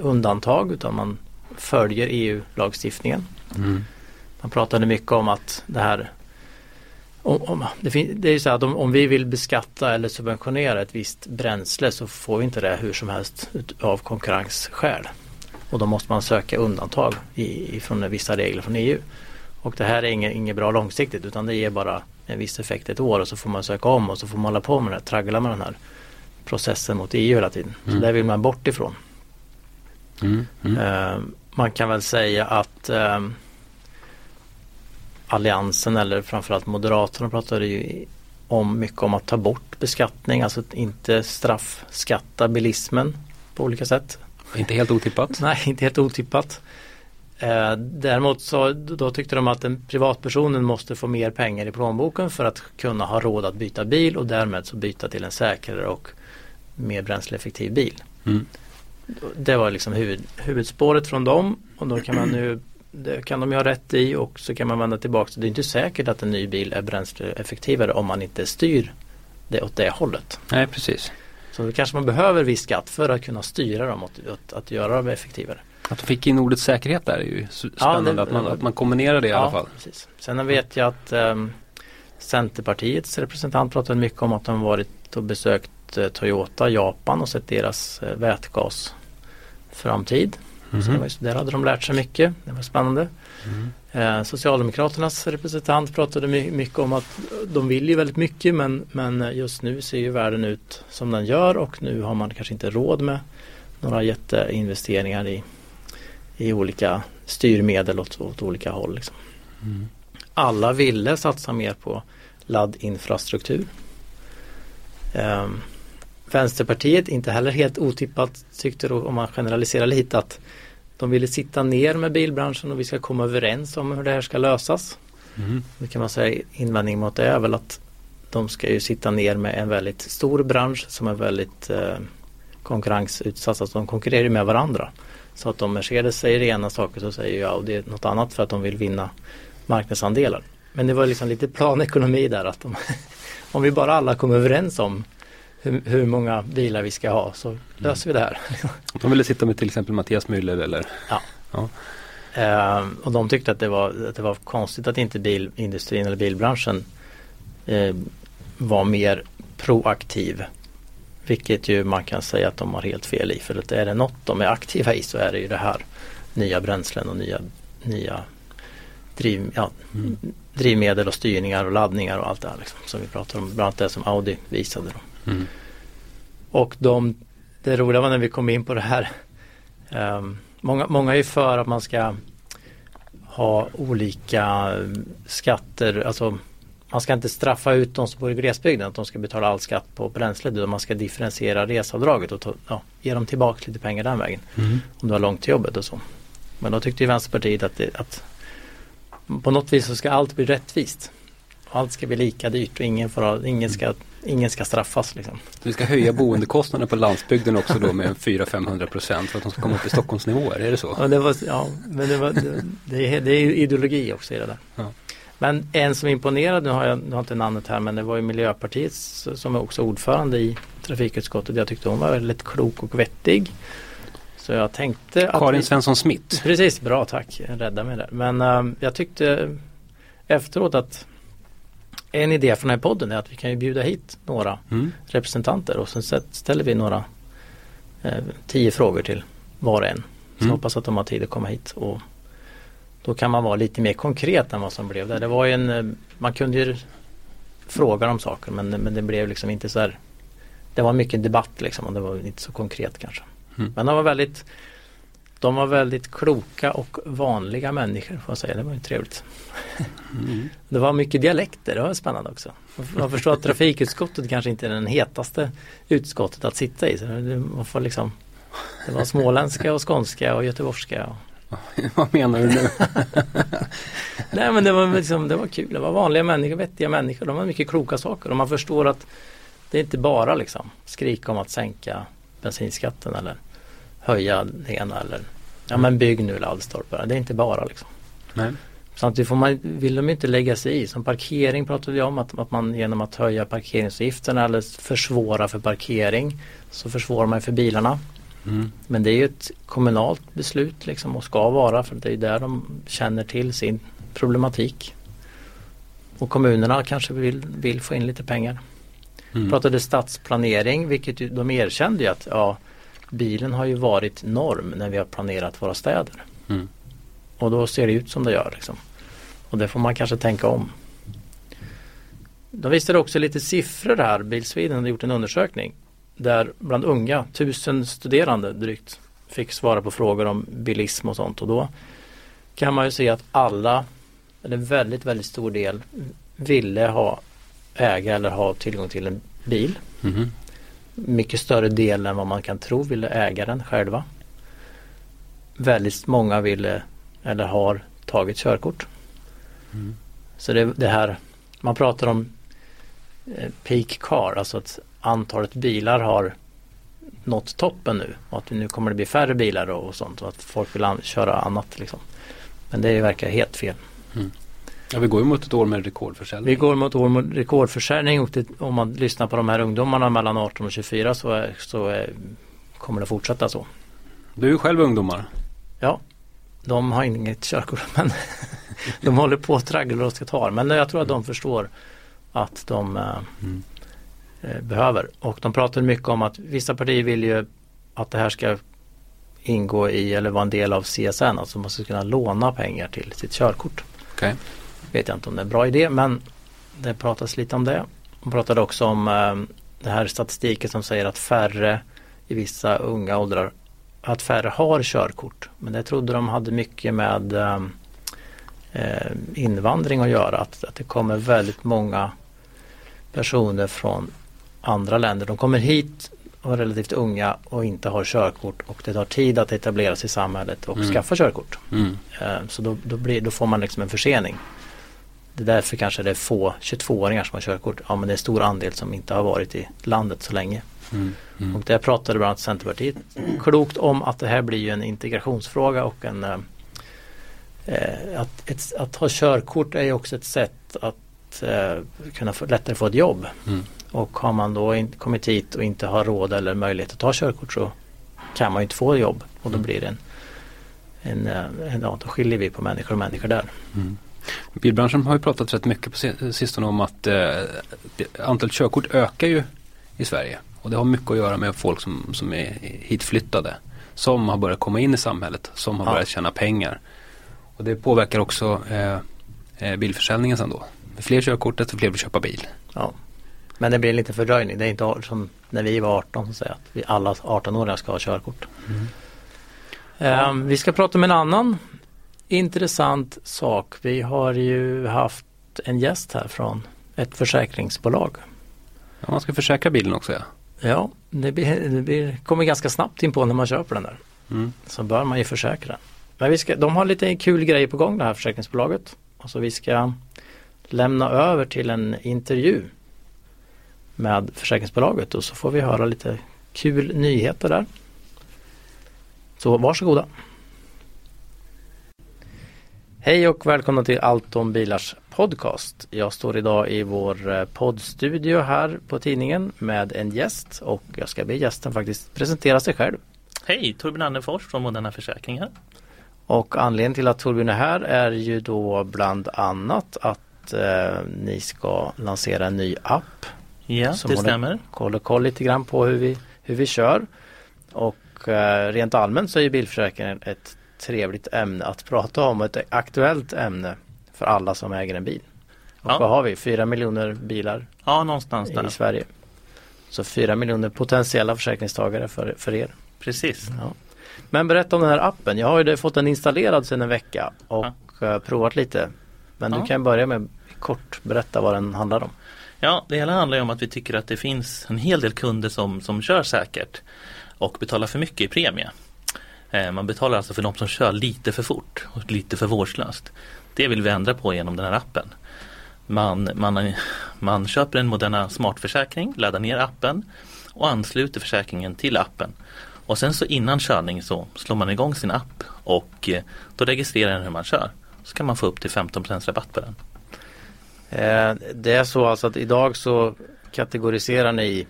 undantag utan man följer EU-lagstiftningen. Mm. Man pratade mycket om att det här om, om, det, fin, det är ju så att om, om vi vill beskatta eller subventionera ett visst bränsle så får vi inte det hur som helst ut- av konkurrensskäl. Och då måste man söka undantag i, ifrån vissa regler från EU. Och det här är inget, inget bra långsiktigt utan det ger bara en viss effekt ett år och så får man söka om och så får man hålla på med det här, traggla med den här processen mot EU hela tiden. Mm. Så där vill man bort ifrån. Mm. Mm. Eh, man kan väl säga att eh, Alliansen eller framförallt Moderaterna pratade ju om mycket om att ta bort beskattning, alltså inte straffskatta bilismen på olika sätt. Inte helt otippat. Nej, inte helt otippat. Eh, däremot så då tyckte de att den privatpersonen måste få mer pengar i plånboken för att kunna ha råd att byta bil och därmed så byta till en säkrare och mer bränsleeffektiv bil. Mm. Det var liksom huvud, huvudspåret från dem och då kan man nu det kan de ju ha rätt i och så kan man vända tillbaka. Det är inte säkert att en ny bil är bränsleeffektivare om man inte styr det åt det hållet. Nej, precis. Så då kanske man behöver viss skatt för att kunna styra dem åt, åt att göra dem effektivare. Att du fick in ordet säkerhet där är ju s- Ja, spännande. det- att, man, att man kombinerar det i alla fall. Precis. Sen vet jag att ehm, Centerpartiets representant pratade mycket om att de varit och besökt eh, Toyota Japan och sett deras eh, vätgasframtid. Så det Mhm. var, ju- där hade de lärt sig mycket. Det var spännande. Mm. Eh, Socialdemokraternas representant pratade my- mycket om att de vill ju väldigt mycket men, men just nu ser ju världen ut som den gör och nu har man kanske inte råd med några jätteinvesteringar i, i olika styrmedel åt, åt olika håll. Liksom. Mm. Alla ville satsa mer på laddinfrastruktur. Ehm, Vänsterpartiet, inte heller helt otippat, tyckte då, om man generaliserar lite att de ville sitta ner med bilbranschen och vi ska komma överens om hur det här ska lösas. Mm. Det kan man säga invändning mot det är väl att de ska ju sitta ner med en väldigt stor bransch som är väldigt eh, konkurrensutsatt. Alltså de konkurrerar ju med varandra. Så att om Mercedes säger ena saker så säger det är något annat för att de vill vinna marknadsandelar. Men det var liksom lite planekonomi där att de, [laughs] om vi bara alla kommer överens om hur, hur många bilar vi ska ha så löser vi det här. De ville sitta med till exempel Mattias Müller eller Eh, och de tyckte att det, var, att det var konstigt att inte bilindustrin eller bilbranschen eh, var mer proaktiv. Vilket ju man kan säga att de har helt fel i. För att är det något de är aktiva i så är det ju det här nya bränslen och nya, nya driv, ja, Mm. drivmedel och styrningar och laddningar och allt det här liksom, som vi pratar om. Bland annat det som Audi visade. Då. Mm. Och de, det roliga var när vi kom in på det här. ehm, många, många är för att man ska ha olika eh, skatter. Alltså man ska inte straffa ut de som bor i glesbygden att de ska betala all skatt på bränsle. Utan man ska differentiera reseavdraget och ta, ja, ge dem tillbaka lite pengar den vägen. Mm. Om du har långt till jobbet och så. Men då tyckte ju Vänsterpartiet att, det, att på något vis så ska allt bli rättvist. Allt ska bli lika dyrt och ingen, får ingen, ska, ingen ska straffas. Liksom. Så vi ska höja boendekostnaderna på landsbygden också då med 400-500 procent för att de ska komma upp i Stockholmsnivåer, är det så? Ja, det var, ja men det, var, det, det, är, ideologi också i det där. Ja. Men en som imponerade, nu har jag, nu har inte namnet här, men det var ju Miljöpartiet som är också ordförande i trafikutskottet. Jag tyckte hon var väldigt klok och vettig. Så jag tänkte att Karin Svensson Smith. Precis, bra tack. Rädda mig där. Men uh, jag tyckte efteråt att en idé från den här podden är att vi kan ju bjuda hit några mm. representanter och sen ställer vi några eh, tio frågor till var och en. Så mm. hoppas att de har tid att komma hit och då kan man vara lite mer konkret än vad som blev där. Det var en, eh, man kunde ju fråga om saker men, men det blev liksom inte så här Det var mycket debatt liksom och det var inte så konkret kanske. Mm. Men de var väldigt De var väldigt kloka och vanliga människor får jag säga. Det var ju trevligt. Mm. Det var mycket dialekter, det var spännande också. Jag förstår att trafikutskottet kanske inte är den hetaste utskottet att sitta i. Så man får liksom, det var småländska och skånska och göteborgska. Och, [laughs] Vad menar du nu? [laughs] Nej men det var, liksom, det var kul. Det var vanliga människor, vettiga människor. De har mycket kloka saker och man förstår att det är inte bara liksom skrika om att sänka bensinskatten eller höja det ena eller ja men bygg nu laddstolpar. Det är inte bara liksom. Nej. Samtidigt får man, vill de inte lägga sig i. Som parkering pratade vi om att, att man genom att höja parkeringsavgifterna eller försvåra för parkering så försvårar man för bilarna. Mm. Men det är ju ett kommunalt beslut liksom och ska vara för det är där de känner till sin problematik. Och kommunerna kanske vill, vill få in lite pengar. Mm. Pratade stadsplanering vilket de erkände ju att ja, bilen har ju varit norm när vi har planerat våra städer. Mm. Och då ser det ut som det gör. Liksom. Och det får man kanske tänka om. De visade också lite siffror här. Bilsviden hade gjort en undersökning där bland unga, tusen studerande drygt, fick svara på frågor om bilism och sånt och då kan man ju se att alla, eller väldigt, väldigt stor del ville ha äga eller ha tillgång till en bil. Mm. Mycket större del än vad man kan tro ville äga den själva. Väldigt många ville eller har tagit körkort. Mm. Så det, det, här, man pratar om eh, peak car, alltså att antalet bilar har nått toppen nu och att nu kommer det bli färre bilar och, och sånt och att folk vill köra annat. Liksom. Men det verkar helt fel. Mm. Ja, vi går ju mot ett år med rekordförsäljning. Vi går mot ett år med rekordförsäljning och det, om man lyssnar på de här ungdomarna mellan 18 och 24 så, är, så är, kommer det fortsätta så. Du är själv ungdomar? Ja, de har inget körkort [laughs] men de håller på att traggla och ska ta Men jag tror att de förstår att de eh, mm. Eh, behöver. Och de pratar mycket om att vissa partier vill ju att det här ska ingå i eller vara en del av CSN, alltså man ska kunna låna pengar till sitt körkort. Okay. Vet jag inte om det är en bra idé men det pratas lite om det. De pratade också om eh, det här statistiken som säger att färre i vissa unga åldrar att färre har körkort. Men det trodde de hade mycket med eh, eh invandring att göra. Att, att det kommer väldigt många personer från andra länder. De kommer hit och är relativt unga och inte har körkort och det tar tid att etablera sig i samhället och mm. skaffa körkort. Mm. Eh, så då, då, blir, då får man liksom en försening. Det är därför kanske det är få 22-åringar som har körkort. Ja men det är en stor andel som inte har varit i landet så länge. Mm. Mm. Och där pratade bland annat Centerpartiet klokt om att det här blir en integrationsfråga och en eh, eh, att, ett, att ha körkort är ju också ett sätt att eh, kunna få, lättare få ett jobb. Mm. Och har man då in, kommit hit och inte har råd eller möjlighet att ta körkort så kan man ju inte få jobb och då mm. blir det en, en, eh, en ja, då skiljer vi på människor och människor där. Bilbranschen har ju pratat rätt mycket på sistone om att eh, antalet körkort ökar ju i Sverige. Och det har mycket att göra med folk som, som är hitflyttade. Som har börjat komma in i samhället, som har ja. börjat tjäna pengar. Och det påverkar också eh, eh bilförsäljningen sen då. Med fler körkort desto fler vill köpa bil. Ja. Men det blir lite fördröjning. Det är inte som när vi var 18 så säga, att vi alla 18-åringar ska ha körkort. Mm. Ja. Um, vi ska prata om en annan intressant sak. Vi har ju haft en gäst här från ett försäkringsbolag. Ja, man ska försäkra bilen också ja. Ja, det, blir, det blir, kommer ganska snabbt in på när man köper den där. Mm. Så bör man ju försäkra. Men vi ska, de har lite kul grejer på gång det här försäkringsbolaget. Alltså vi ska lämna över till en intervju med försäkringsbolaget och så får vi höra lite kul nyheter där. Så varsågoda. Hej och välkomna till Allt om bilars podcast. Jag står idag i vår eh, poddstudio här på tidningen med en gäst och jag ska be gästen faktiskt presentera sig själv. Hej, Torbjörn Anderfors från Moderna Försäkringar. Och anledningen till att Torbjörn är här är ju då bland annat att eh, ni ska lansera en ny app. Ja, som det stämmer. Håller koll lite grann på hur vi, hur vi kör. Och eh, rent allmänt så är ju bilförsäkringen ett trevligt ämne att prata om. Ett aktuellt ämne för alla som äger en bil. Och Ja. vad har vi? Fyra miljoner bilar Ja, någonstans där. i Sverige. Så fyra miljoner potentiella försäkringstagare för, för er. Precis. Ja. Men berätta om den här appen. Jag har ju fått den installerad sedan en vecka och eh, provat lite. Men Ja. du kan börja med kort berätta vad den handlar om. Ja, det hela handlar ju om att vi tycker att det finns en hel del kunder som, som kör säkert och betalar för mycket i premie. Eh, man betalar alltså för de som kör lite för fort och lite för vårdslöst. Det vill vi ändra på genom den här appen. Man, man, man köper en Moderna smartförsäkring, laddar ner appen och ansluter försäkringen till appen. Och sen så innan körning så slår man igång sin app och eh, då registrerar den hur man kör. Så kan man få upp till 15 rabatt på den. Eh, det är så alltså att idag så kategoriserar ni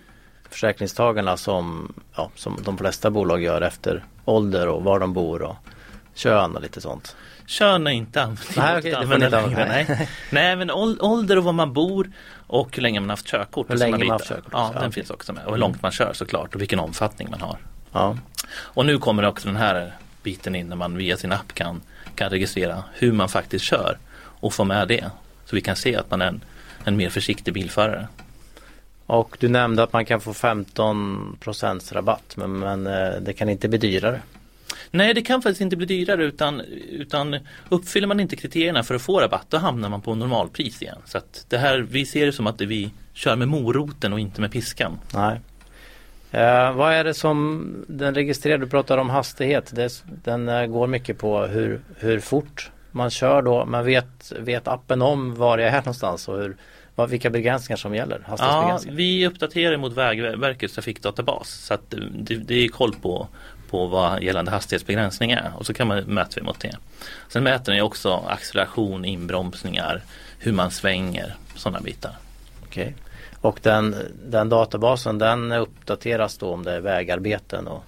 försäkringstagarna som, ja, som de flesta bolag gör efter ålder och var de bor och kön och lite sånt. Kön är inte an- Nej, inte längre. använda. Nej. [laughs] Nej men ål- ålder och var man bor och hur länge man haft körkort. Hur länge man haft körkort, Ja, ja, den finns också med. Och hur långt man kör såklart och vilken omfattning man har. Ja, Och nu kommer också den här biten in när man via sin app kan, kan registrera hur man faktiskt kör och få med det. Så vi kan se att man är en, en mer försiktig bilförare. Och du nämnde att man kan få 15 rabatt men, men eh, det kan inte bli dyrare. Nej, det kan faktiskt inte bli dyrare utan, utan uppfyller man inte kriterierna för att få rabatt då hamnar man på normalpris igen. Så att det här, vi ser det som att vi kör med moroten och inte med piskan. Nej. Eh, vad är det som den registrerar? Du pratar om hastighet. Det, den eh, går mycket på hur, hur fort man kör då. Men vet, vet appen om var jag är någonstans och hur, vad, vilka begränsningar som gäller? Ja, vi uppdaterar mot Vägverkets trafikdatabas så att det, det är koll på, på vad gällande hastighetsbegränsning är och så kan man mäta mot det. Sen mäter ju också acceleration, inbromsningar, hur man svänger, sådana bitar. Okej. Och den, den databasen den uppdateras då om det är vägarbeten och,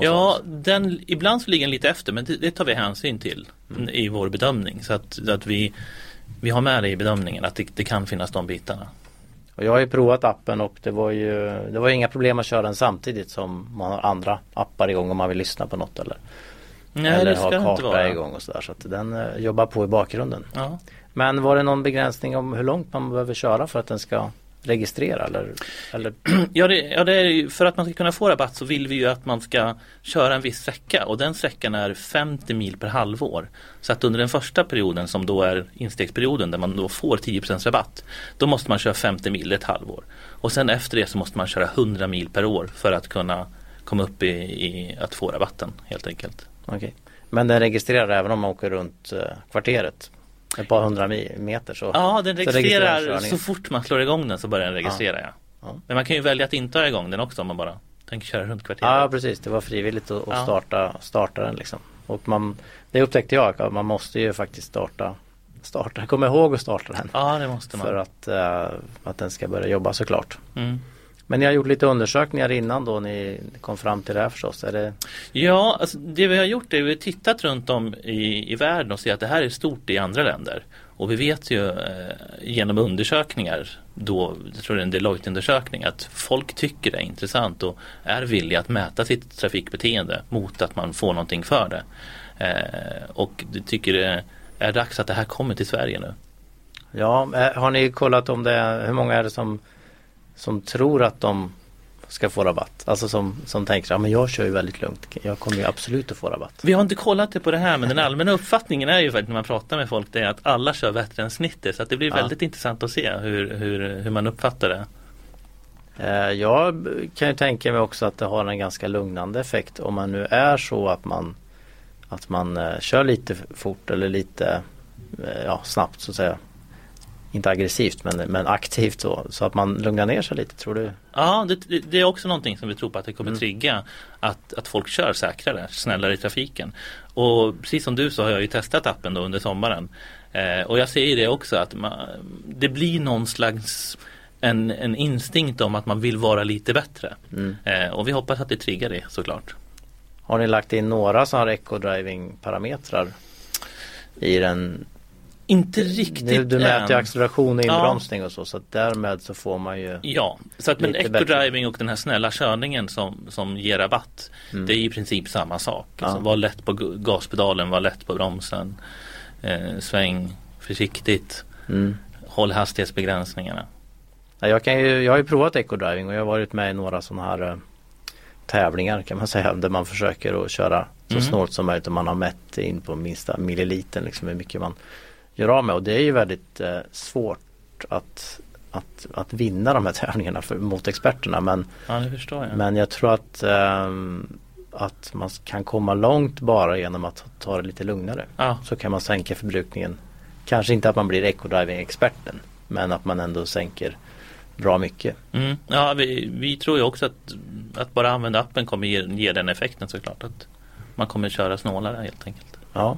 Ja, den, ibland så ligger den lite efter men det, det tar vi hänsyn till i vår bedömning. Så att, att vi, vi har med det i bedömningen att det, det kan finnas de bitarna. Och jag har ju provat appen och det var ju det var inga problem att köra den samtidigt som man har andra appar igång om man vill lyssna på något eller, Nej, eller ha karta igång och sådär. Så att den eh, jobbar på i bakgrunden. Ja. Men var det någon begränsning om hur långt man behöver köra för att den ska registrera eller, eller [clears throat] Ja, det, ja det är, för att man ska kunna få rabatt så vill vi ju att man ska köra en viss sträcka och den sträckan är 50 mil per halvår. Så att under den första perioden som då är instegsperioden där man då får 10% rabatt då måste man köra 50 mil ett halvår. Och sen efter det så måste man köra 100 mil per år för att kunna komma upp i, i att få rabatten helt enkelt. Okej. Men den registrerar även om man åker runt eh, kvarteret ett par hundra meter så Ja, den så registrerar registrerar körningen. så fort man slår igång den så börjar den registrera. Ja. Ja. Men man kan ju välja att inte ha igång den också om man bara tänker köra runt kvarteret. Ja precis, det var frivilligt att, att starta, starta den liksom. Och man, det upptäckte jag, att man måste ju faktiskt starta, starta, kom ihåg att starta den. Ja, det måste man. För att, eh, att den ska börja jobba såklart. Mm. Men ni har gjort lite undersökningar innan då ni kom fram till det här förstås. Är det, Ja, alltså det vi har gjort är att vi har tittat runt om i, i världen och ser att det här är stort i andra länder. Och vi vet ju eh, genom undersökningar, då, jag tror det är en Deloitte-undersökning, att folk tycker det är intressant och är villiga att mäta sitt trafikbeteende mot att man får någonting för det. Eh, och de tycker det är dags att det här kommer till Sverige nu. ja, eh, har ni kollat om det, hur många är det som, som tror att de ska få rabatt? Alltså som, som tänker, ja men jag kör ju väldigt lugnt, jag kommer ju absolut att få rabatt. Vi har inte kollat det på det här men den allmänna uppfattningen är ju faktiskt när man pratar med folk det är att alla kör bättre än snittet så att det blir Ja. väldigt intressant att se hur, hur, hur man uppfattar det. Eh, Jag kan ju tänka mig också att det har en ganska lugnande effekt om man nu är så att man att man eh, kör lite fort eller lite eh, ja, snabbt så att säga. Inte aggressivt men, men aktivt så, så att man lugnar ner sig lite tror du? Ja, det, det är också någonting som vi tror på att det kommer Mm. trigga att, att folk kör säkrare, snällare i trafiken. Och precis som du så har jag ju testat appen då under sommaren. Eh, och jag ser ju det också att man, det blir någon slags en, en instinkt om att man vill vara lite bättre. Mm. Eh, och vi hoppas att det triggar det såklart. Har ni lagt in några sådana eco-driving parametrar i den? Inte riktigt Du, du mäter ju än. acceleration och Ja. inbromsning och så så att därmed så får man ju Ja, så att men eco-driving och den här snälla körningen som, som ger rabatt Mm. Det är i princip samma sak. Ja. Alltså, var lätt på gaspedalen, var lätt på bromsen eh, Sväng försiktigt mm. Håll hastighetsbegränsningarna Ja, jag, kan ju, jag har ju provat eco-driving och jag har varit med i några sådana här eh, tävlingar kan man [laughs] säga där man försöker att köra så Mm. snålt som möjligt och man har mätt in på minsta milliliten liksom hur mycket man gör av med och det är ju väldigt eh, svårt att, att, att vinna de här [laughs] tävlingarna för, mot experterna men, Ja, jag. men jag tror att, ehm, att man kan komma långt bara genom att ta det lite lugnare. Ja, Så kan man sänka förbrukningen. Kanske inte att man blir eco-driving-experten men att man ändå sänker bra mycket. mm. ja vi, vi tror ju också att, att bara använda appen kommer ge, ge den effekten såklart. Att man kommer köra snålare helt enkelt. Ja.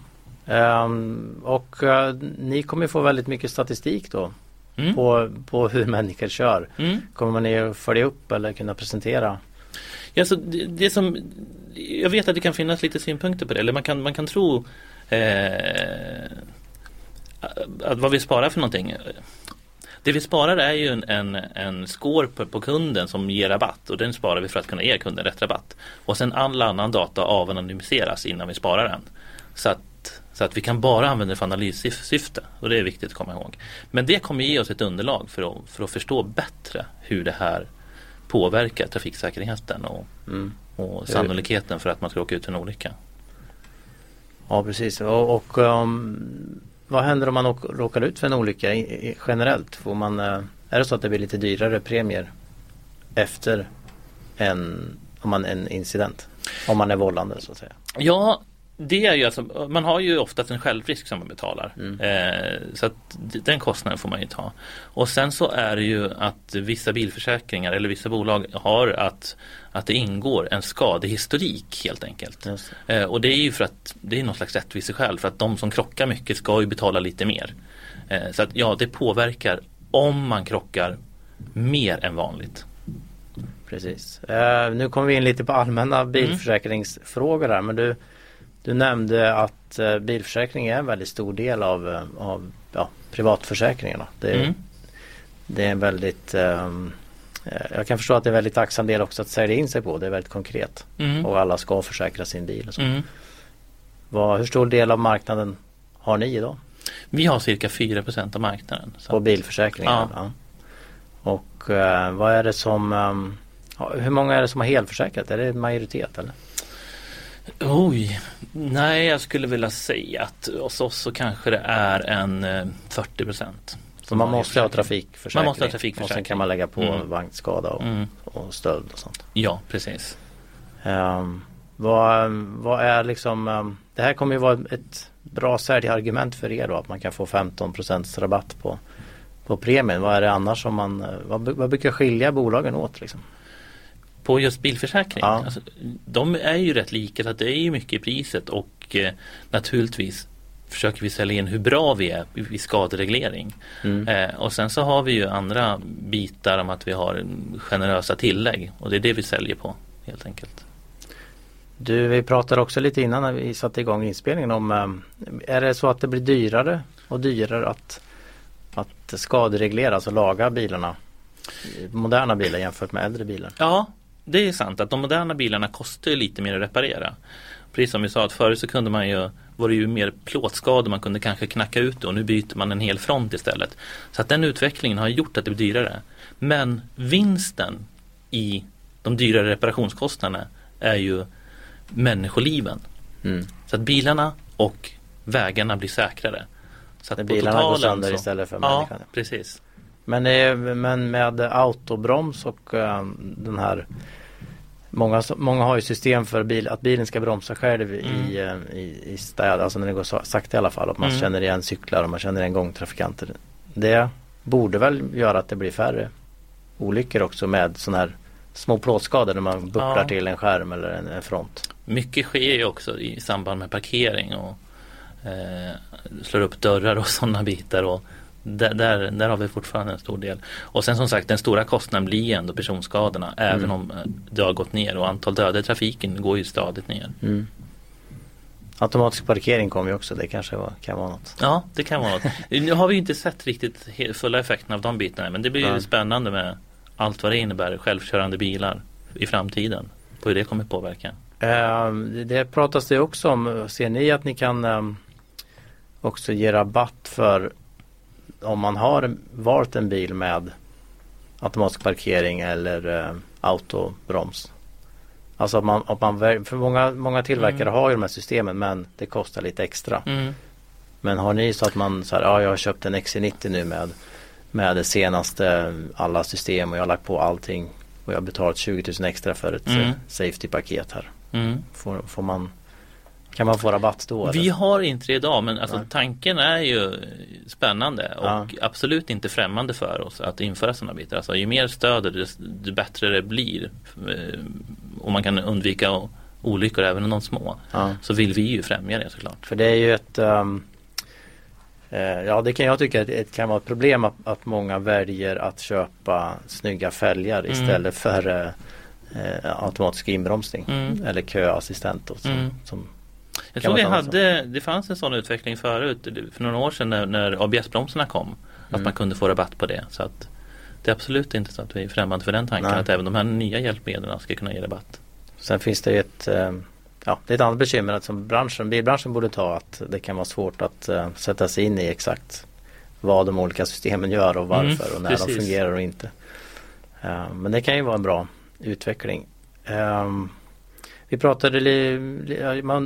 Ehm, och eh, ni kommer få väldigt mycket statistik då Mm. på, på hur människor kör. Mm. Kommer ni följa upp eller kunna presentera? Ja, så det, det som Jag vet att det kan finnas lite synpunkter på det. Eller man kan, man kan tro eh, att vad vi sparar för någonting. Det vi sparar är ju en, en, en score på, på kunden som ger rabatt och den sparar vi för att kunna ge kunden rätt rabatt. Och sen all annan data avanonymiseras innan vi sparar den. Så att, så att vi kan bara använda det för analyssyfte och det är viktigt att komma ihåg. Men det kommer ge oss ett underlag för att, för att förstå bättre hur det här påverkar trafiksäkerheten och, Mm. och sannolikheten för att man ska åka ut för en olycka. Ja precis och, och um, vad händer om man åk, råkar ut för en olycka i, i, generellt? Får man, eh, är det så att det blir lite dyrare premier efter en, om man, en incident? Om man är vållande så att säga. Ja, det är ju alltså, man har ju oftast en självrisk som man betalar. Mm. Eh, så att den kostnaden får man ju ta. Och sen så är det ju att vissa bilförsäkringar eller vissa bolag har att, att det ingår en skadehistorik helt enkelt. Eh, och det är ju för att det är någon slags rättviseskäl för att de som krockar mycket ska ju betala lite mer. Eh, så att ja, det påverkar om man krockar mer än vanligt. Precis. Eh, nu kommer vi in lite på allmänna bilförsäkringsfrågor här men du, du nämnde att eh, bilförsäkring är en väldigt stor del av, eh, av ja, privatförsäkringarna. Det, Mm. det är en väldigt eh, Jag kan förstå att det är en väldigt tacksam del också att sälja in sig på. Det är väldigt konkret. Mm. Och alla ska försäkra sin bil. Och så. Mm. Vad, hur stor del av marknaden har ni idag? Vi har cirka 4% av marknaden. Så. På bilförsäkringar? Ja. Och eh, vad är det som ja, Hur många är det som har helförsäkrat? Är det en majoritet eller? Oj, nej jag skulle vilja säga att hos oss så kanske det är en eh, 40 procent. Så man måste ha trafikförsäkring. Man måste ha trafikförsäkring. Och sen kan man lägga på Mm. vagnskada och, Mm. och stöld och sånt. Ja, precis. Ehm, vad, vad är liksom ehm, Det här kommer ju vara ett bra säljargument för er då att man kan få 15 rabatt på, på premien. Vad är det annars som man eh, vad, vad brukar skilja bolagen åt liksom? På just bilförsäkring, Ja. alltså, de är ju rätt lika så att det är ju mycket i priset och eh, naturligtvis försöker vi sälja in hur bra vi är vid skadereglering. Mm. Eh, och sen så har vi ju andra bitar om att vi har generösa tillägg och det är det vi säljer på helt enkelt. Du, vi pratade också lite innan när vi satte igång inspelningen om ehm, Är det så att det blir dyrare och dyrare att, att skadereglera, alltså laga bilarna? Moderna bilar jämfört med äldre bilar? Ja, det är sant att de moderna bilarna kostar lite mer att reparera. Precis som vi sa att förut så kunde man ju var det ju mer plåtskador man kunde kanske knacka ut och nu byter man en hel front istället. Så att den utvecklingen har gjort att det blir dyrare. Men vinsten i de dyrare reparationskostnaderna är ju människoliven. Mm. Så att bilarna och vägarna blir säkrare. Så att på bilarna går sönder så- istället för Ja, människan. precis. Men, eh, men med autobroms och eh, den här Många, många har ju system för bil, att bilen ska bromsa själv i, eh, i, i städ, alltså när det går sa- sakta i alla fall. Och man Mm. känner igen cyklar och man känner igen gångtrafikanter. det borde väl göra att det blir färre olyckor också med sådana här små plåtskador när man bucklar Ja. till en skärm eller en, en front. Mycket sker ju också i samband med parkering och eh, slår upp dörrar och [laughs] sådana bitar. Och där, där, där har vi fortfarande en stor del. Och sen som sagt den stora kostnaden blir ändå personskadorna även Mm. om eh, det har gått ner och antal döda i trafiken går ju stadigt ner. Mm. Automatisk parkering kommer ju också, det kanske var, kan vara något. Ja, det kan vara något. [laughs] Nu har vi inte sett riktigt fulla effekterna av de bitarna men det blir ju Nej. spännande med allt vad det innebär, självkörande bilar i framtiden. På hur det kommer påverka. Eh, det- det pratas det också om. Ser ni att ni kan eh, också ge rabatt för om man har valt en bil med automatisk parkering eller eh, autobroms? Alltså att man, att man för många, många tillverkare Mm. har ju de här systemen men det kostar lite extra. Mm. Men har ni så att man så här, ja jag har köpt en XC90 nu med med det senaste alla system och jag har lagt på allting och jag har betalat 20 000 extra för ett Mm. eh, safety-paket här. Mm. Får, får man, kan man få rabatt då? Vi eller? har inte det idag men alltså Nej. tanken är ju spännande och Ja. absolut inte främmande för oss att införa sådana bitar. Alltså, ju mer stöd desto desto bättre det blir eh, och man kan undvika olyckor även om de små. Ja. Så vill vi ju främja det såklart. För det är ju ett eh, Ja det kan jag tycka att det kan vara ett problem att, att många väljer att köpa snygga fälgar Mm. istället för eh, eh, automatisk inbromsning Mm. eller köassistent då, som, Mm. som Jag tror vi hade, det fanns en sån utveckling förut för några år sedan när, när ABS-bromsarna kom. Att Mm. man kunde få rabatt på det. Så att det är absolut inte så att vi är främmande för den tanken Nej. att även de här nya hjälpmedlen ska kunna ge rabatt. Sen finns det ju ett eh, Ja, det är ett annat bekymmer att som branschen, bilbranschen borde ta att det kan vara svårt att eh, sätta sig in i exakt vad de olika systemen gör och varför Mm, och när de precis. fungerar och inte. Eh, men det kan ju vara en bra utveckling. Ehm, vi pratade,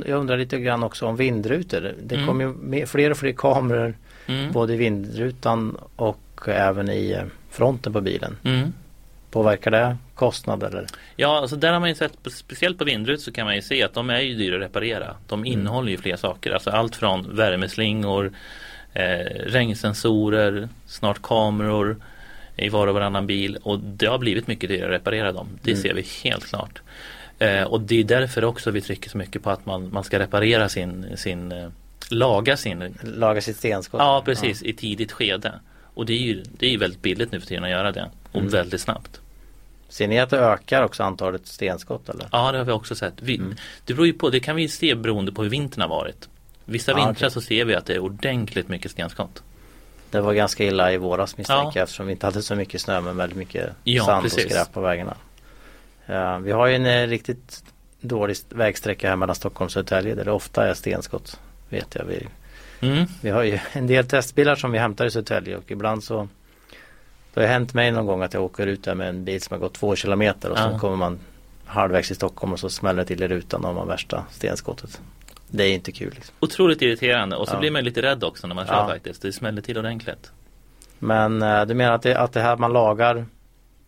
jag undrar lite grann också om vindrutor. Det Mm. kommer ju fler och fler kameror Mm. både i vindrutan och även i eh, fronten på bilen. Mm. Påverkar det kostnad eller? Ja, alltså där har man ju sett, speciellt på vindrut så kan man ju se att de är ju dyra att reparera. De Mm. innehåller ju fler saker, alltså allt från värmeslingor, eh, regnsensorer, snart kameror i var och varannan bil och det har blivit mycket dyrare att reparera dem. Det Mm. ser vi helt klart. Eh, och det är därför också vi trycker så mycket på att man, man ska reparera sin, sin eh, laga sin Laga sitt stenskott? Ja precis, i tidigt skede. Och det är ju det är ju väldigt billigt nu för tiden att göra det. Och Mm. väldigt snabbt. Ser ni att det ökar också antalet stenskott eller? Ja det har vi också sett. Vi, Mm. Det beror ju på, det kan vi se beroende på hur vintern har varit. Vissa Ja, vintrar okej. så ser vi att det är ordentligt mycket stenskott. Det var ganska illa i våras misstänker Ja. jag eftersom vi inte hade så mycket snö men väldigt mycket Ja, sand precis. och skräp på vägarna. Ja, vi har ju en eh, riktigt dålig vägsträcka här mellan Stockholm och Södertälje där det ofta är stenskott. Vet jag. Vi, Mm. vi har ju en del testbilar som vi hämtar i Södertälje och ibland så Det har hänt mig någon gång att jag åker ut där med en bil som har gått två kilometer och Ja. så kommer man halvvägs i Stockholm och så smäller det till i rutan och man värsta stenskottet. Det är inte kul. Liksom. Otroligt irriterande och så Ja. blir man lite rädd också när man kör Ja. faktiskt. Det smäller till ordentligt. Men eh, du menar att det, att det här man lagar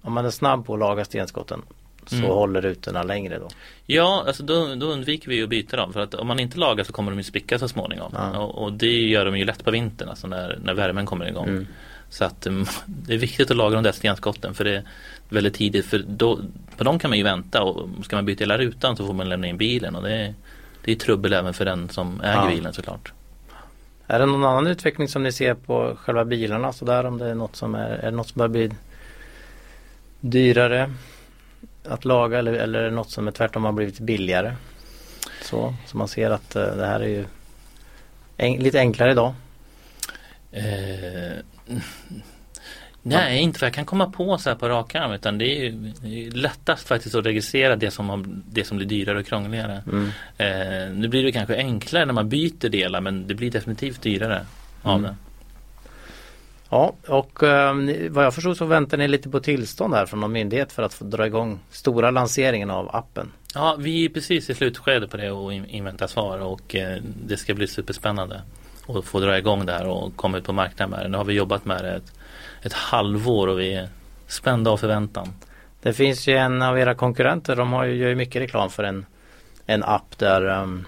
Om man är snabb på att laga stenskotten Så Mm. håller rutorna längre då? Ja, alltså då, då undviker vi att byta dem för att om man inte lagar så kommer de ju spricka så småningom. Ja. Och, och det gör de ju lätt på vintern, alltså när, när värmen kommer igång. Mm. Så att um, det är viktigt att laga de där stenskotten för det är väldigt tidigt för då, på dem kan man ju vänta och ska man byta hela rutan så får man lämna in bilen och det är, det är trubbel även för den som äger Ja. bilen såklart. Är det någon annan utveckling som ni ser på själva bilarna sådär om det är något som är, är något som börjar bli dyrare att laga eller, eller något som är tvärtom har blivit billigare? Så, så man ser att eh, det här är ju en, lite enklare idag. Eh, nej, inte för jag kan komma på så här på rak arm utan det är ju det är ju lättast faktiskt att registrera det som, har, det som blir dyrare och krångligare. Mm. Eh, nu blir det kanske enklare när man byter delar men det blir definitivt dyrare av Mm. det. Ja och eh, ni- vad jag förstod så väntar ni lite på tillstånd här från någon myndighet för att få dra igång stora lanseringen av appen. Ja, vi är precis i slutskedet på det och in- inväntar svar och eh, det ska bli superspännande att få dra igång det här och komma ut på marknaden med det. Nu har vi jobbat med det ett, ett halvår och vi är spända av förväntan. Det finns ju en av era konkurrenter, de har ju, gör ju mycket reklam för en, en app där, um,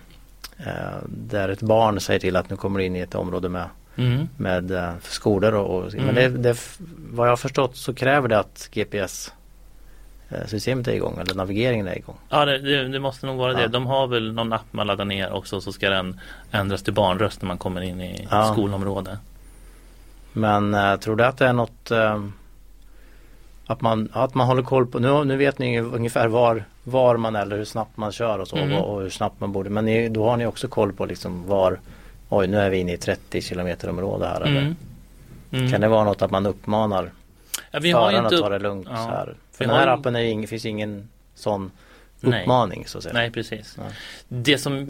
eh, där ett barn säger till att nu kommer du in i ett område med mm. med eh, skolor och, och mm. men det, det, vad jag har förstått så kräver det att GPS eh, systemet är igång eller navigeringen är igång. Ja det, det, det måste nog vara ja. det. De har väl någon app man laddar ner också så ska den ändras till barnröst när man kommer in i ja. skolområdet. Men äh, tror du att det är något äh, att man, att man håller koll på, nu, nu vet ni ungefär var, var man är eller hur snabbt man kör och så mm. och, och, hur snabbt man borde. Men ni, då har ni också koll på liksom var, oj nu är vi inne i 30 kilometer område här. Mm. Eller? Mm. Kan det vara något att man uppmanar ja, vi föraren att ta det lugnt ja. så här? För den här appen är ing, finns ingen sån uppmaning Nej. så att säga. Nej precis. Ja. Det som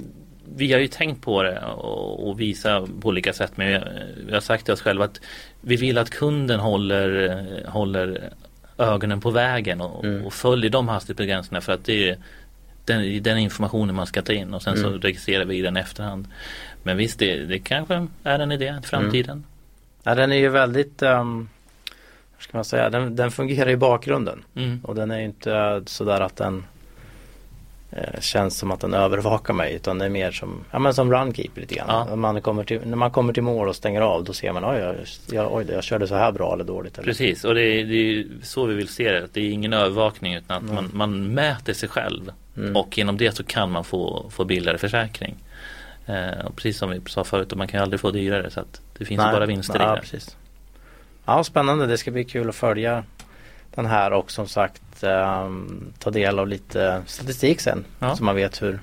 vi har ju tänkt på det och, och visa på olika sätt men vi har sagt till oss själva att vi vill att kunden håller, håller ögonen på vägen och, mm. och följer de hastighetsbegränsningarna för att det är den, den, informationen man ska ta in och sen mm. så registrerar vi den i efterhand. Men visst, det, det kanske är en idé i framtiden. Mm. Ja, den är ju väldigt um, ska man säga, den, den fungerar i bakgrunden mm. och den är inte sådär att den eh, känns som att den övervakar mig utan det är mer som, ja, men som runkeeper lite grann. Ja. Man kommer till, när man kommer till mål och stänger av då ser man oj, jag, jag, oj, jag körde så här bra eller dåligt. Eller? Precis och det är, det är så vi vill se det. Det är ingen övervakning utan att mm. man, man mäter sig själv mm. och genom det så kan man få, få billigare försäkring. Eh, och precis som vi sa förut, man kan aldrig få dyrare så att det finns Nej. bara vinster ja, i det. Precis. Ja, spännande. Det ska bli kul att följa den här och som sagt um, ta del av lite statistik sen. Ja. Så man vet hur,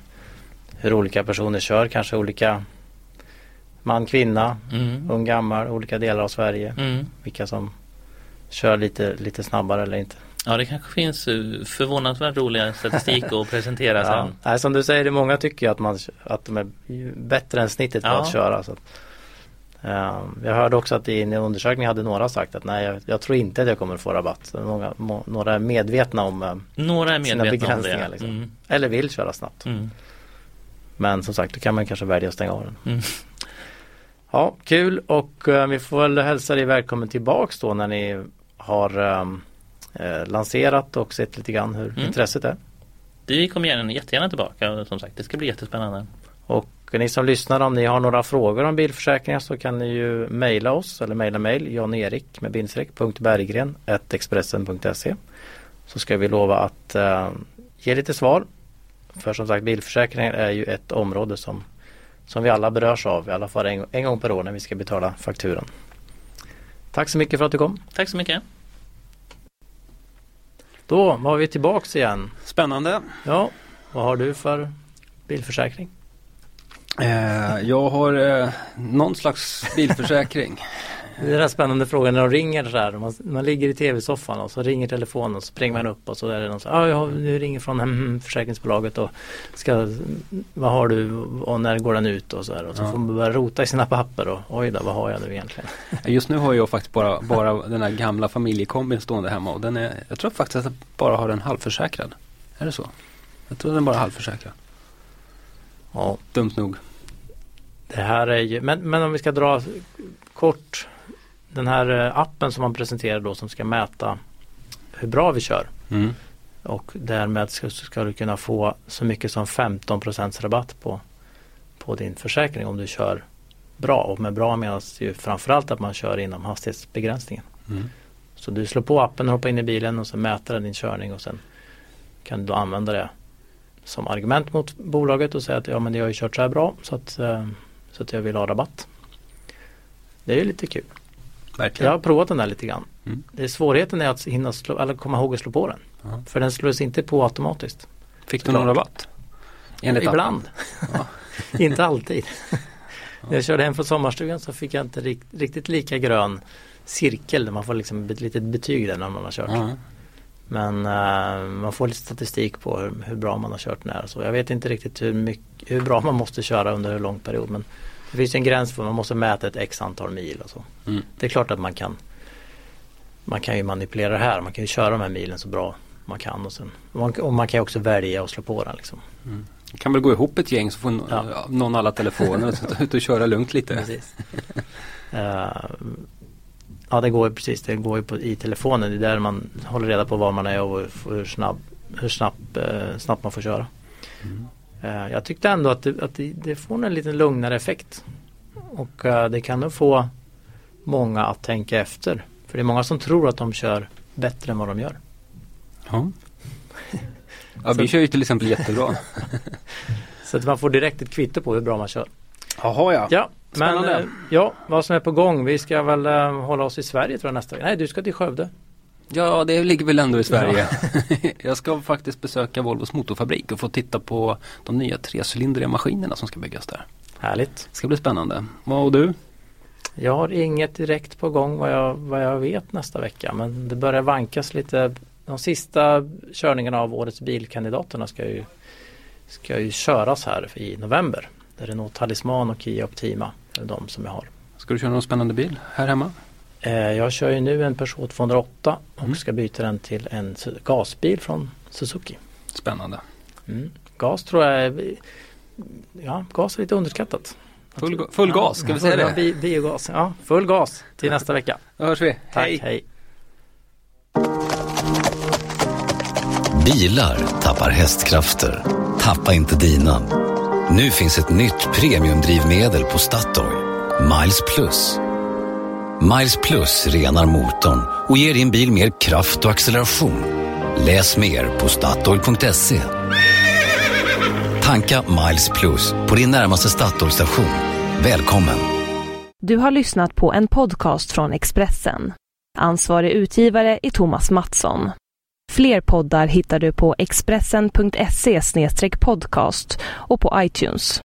hur olika personer kör. Kanske olika man, kvinna, mm. ung, gammal, olika delar av Sverige. Mm. Vilka som kör lite, lite snabbare eller inte. Ja det kanske finns eh, förvånansvärt roliga statistik att presentera [laughs] sen. Nej, som du säger, det många tycker att, man, att de är bättre än snittet på ja. att köra. Så att, Um, jag hörde också att i en undersökning hade några sagt att nej jag, jag tror inte att jag kommer få rabatt. Många, må, några är medvetna om um, några är medvetna sina begränsningar. Liksom. Mm. Eller vill köra snabbt. Mm. Men som sagt då kan man kanske välja att stänga av den. Mm. Ja, kul och uh, vi får väl hälsa dig välkommen tillbaks då när ni har um, eh, lanserat och sett lite grann hur mm. intresset är. Vi kommer gärna, jättegärna tillbaka som sagt. Det ska bli jättespännande. Och ni som lyssnar om ni har några frågor om bilförsäkringar så kan ni ju mejla oss eller mejla mejl Jan-Erik med bindstreck.berggren expressen.se Så ska vi lova att uh, ge lite svar. För som sagt bilförsäkringar är ju ett område som, som vi alla berörs av i alla fall en, en gång per år när vi ska betala fakturan. Tack så mycket för att du kom. Tack så mycket. Då var vi tillbaks igen. Spännande. Ja, vad har du för bilförsäkring? Eh, jag har eh, någon slags bilförsäkring. [laughs] Det är den här spännande frågan när de ringer så här. Man, man ligger i tv-soffan och så ringer telefonen och så springer man upp och så är det någon som ah, jag nu ringer från mm, försäkringsbolaget och ska, vad har du och när går den ut och så här. Och så ja. får man börja rota i sina papper och oj då, vad har jag nu egentligen? Just nu har jag faktiskt bara, bara den här gamla familjekombin stående hemma och den är, jag tror faktiskt att jag bara har den halvförsäkrad. Är det så? Jag tror den bara är halvförsäkrad. Ja. Dumt nog. Det här är ju, men, men om vi ska dra kort den här eh, appen som man presenterar då som ska mäta hur bra vi kör. Mm. Och därmed ska, ska, du kunna få så mycket som 15 rabatt på, på din försäkring om du kör bra. Och med bra menas ju framförallt att man kör inom hastighetsbegränsningen. Mm. Så du slår på appen, hoppar in i bilen och så mäter den din körning och sen kan du då använda det som argument mot bolaget och säga att ja men jag har ju kört så här bra så att, eh, så att jag vill ha rabatt. Det är lite kul. Verkligen. Jag har provat den där lite grann. Mm. Det är svårigheten är att hinna slå, eller komma ihåg att slå på den. Ja. För den slås inte på automatiskt. Fick du någon rabatt? Enligt Ibland. Ja. [laughs] inte alltid. När jag körde hem från sommarstugan så fick jag inte rikt, riktigt lika grön cirkel där man får liksom ett litet betyg där när man har kört. Ja. Men uh, man får lite statistik på hur, hur, bra man har kört när. Så jag vet inte riktigt hur, mycket, hur bra man måste köra under hur lång period. Men det finns en gräns för man måste mäta ett x antal mil och så. Mm. Det är klart att man kan Man kan ju manipulera det här. Man kan ju köra de här milen så bra man kan. Och, sen, och man kan också välja att slå på den. Liksom. Mm. kan väl gå ihop ett gäng så får ja. någon alla telefoner och ta ut och köra lugnt lite. [laughs] Uh, Ja det går ju precis, det går ju på, i telefonen. Det är där man håller reda på var man är och hur, snabb, hur snabb, eh, snabbt man får köra. Mm. Eh, jag tyckte ändå att, det, att det, får en lite lugnare effekt Och eh, det kan nog få många att tänka efter. För det är många som tror att de kör bättre än vad de gör. Ja. Ja, vi kör ju till exempel jättebra. [laughs] Så att man får direkt ett kvitto på hur bra man kör. Jaha ja. Ja, men Spännande. eh, ja, vad som är på gång. Vi ska väl hålla oss i Sverige tror jag nästa vecka. Nej, du ska till Skövde. Ja, det ligger väl ändå i Sverige. [laughs] jag ska faktiskt besöka Volvos motorfabrik och få titta på de nya trecylindriga maskinerna som ska byggas där. Härligt. Det ska bli spännande. Och du? Jag har inget direkt på gång vad jag, vad jag vet nästa vecka. Men det börjar vankas lite. De sista körningarna av årets bilkandidaterna ska ju, ska ju köras här i november. Där det är nog Talisman och Kia Optima. De som jag har. Ska du köra någon spännande bil här hemma? Eh, Jag kör ju nu en Peugeot 208 och Mm. ska byta den till en gasbil från Suzuki. Spännande. Mm. Gas tror jag är, ja, gas är lite underskattat. Full, full gas, ska vi säga det? Bi, biogas, ja full gas till nästa vecka. Då hörs vi. Tack, hej. Bilar tappar hästkrafter. Tappa inte dina. Nu finns ett nytt premiumdrivmedel på Statoil. Miles Plus. Miles Plus renar motorn och ger din bil mer kraft och acceleration. Läs mer på Statoil.se. Tanka Miles Plus på din närmaste Statoil-station. Välkommen! Du har lyssnat på en podcast från Expressen. Ansvarig utgivare är Thomas Mattsson. Fler poddar hittar du på expressen.se podcast och på iTunes.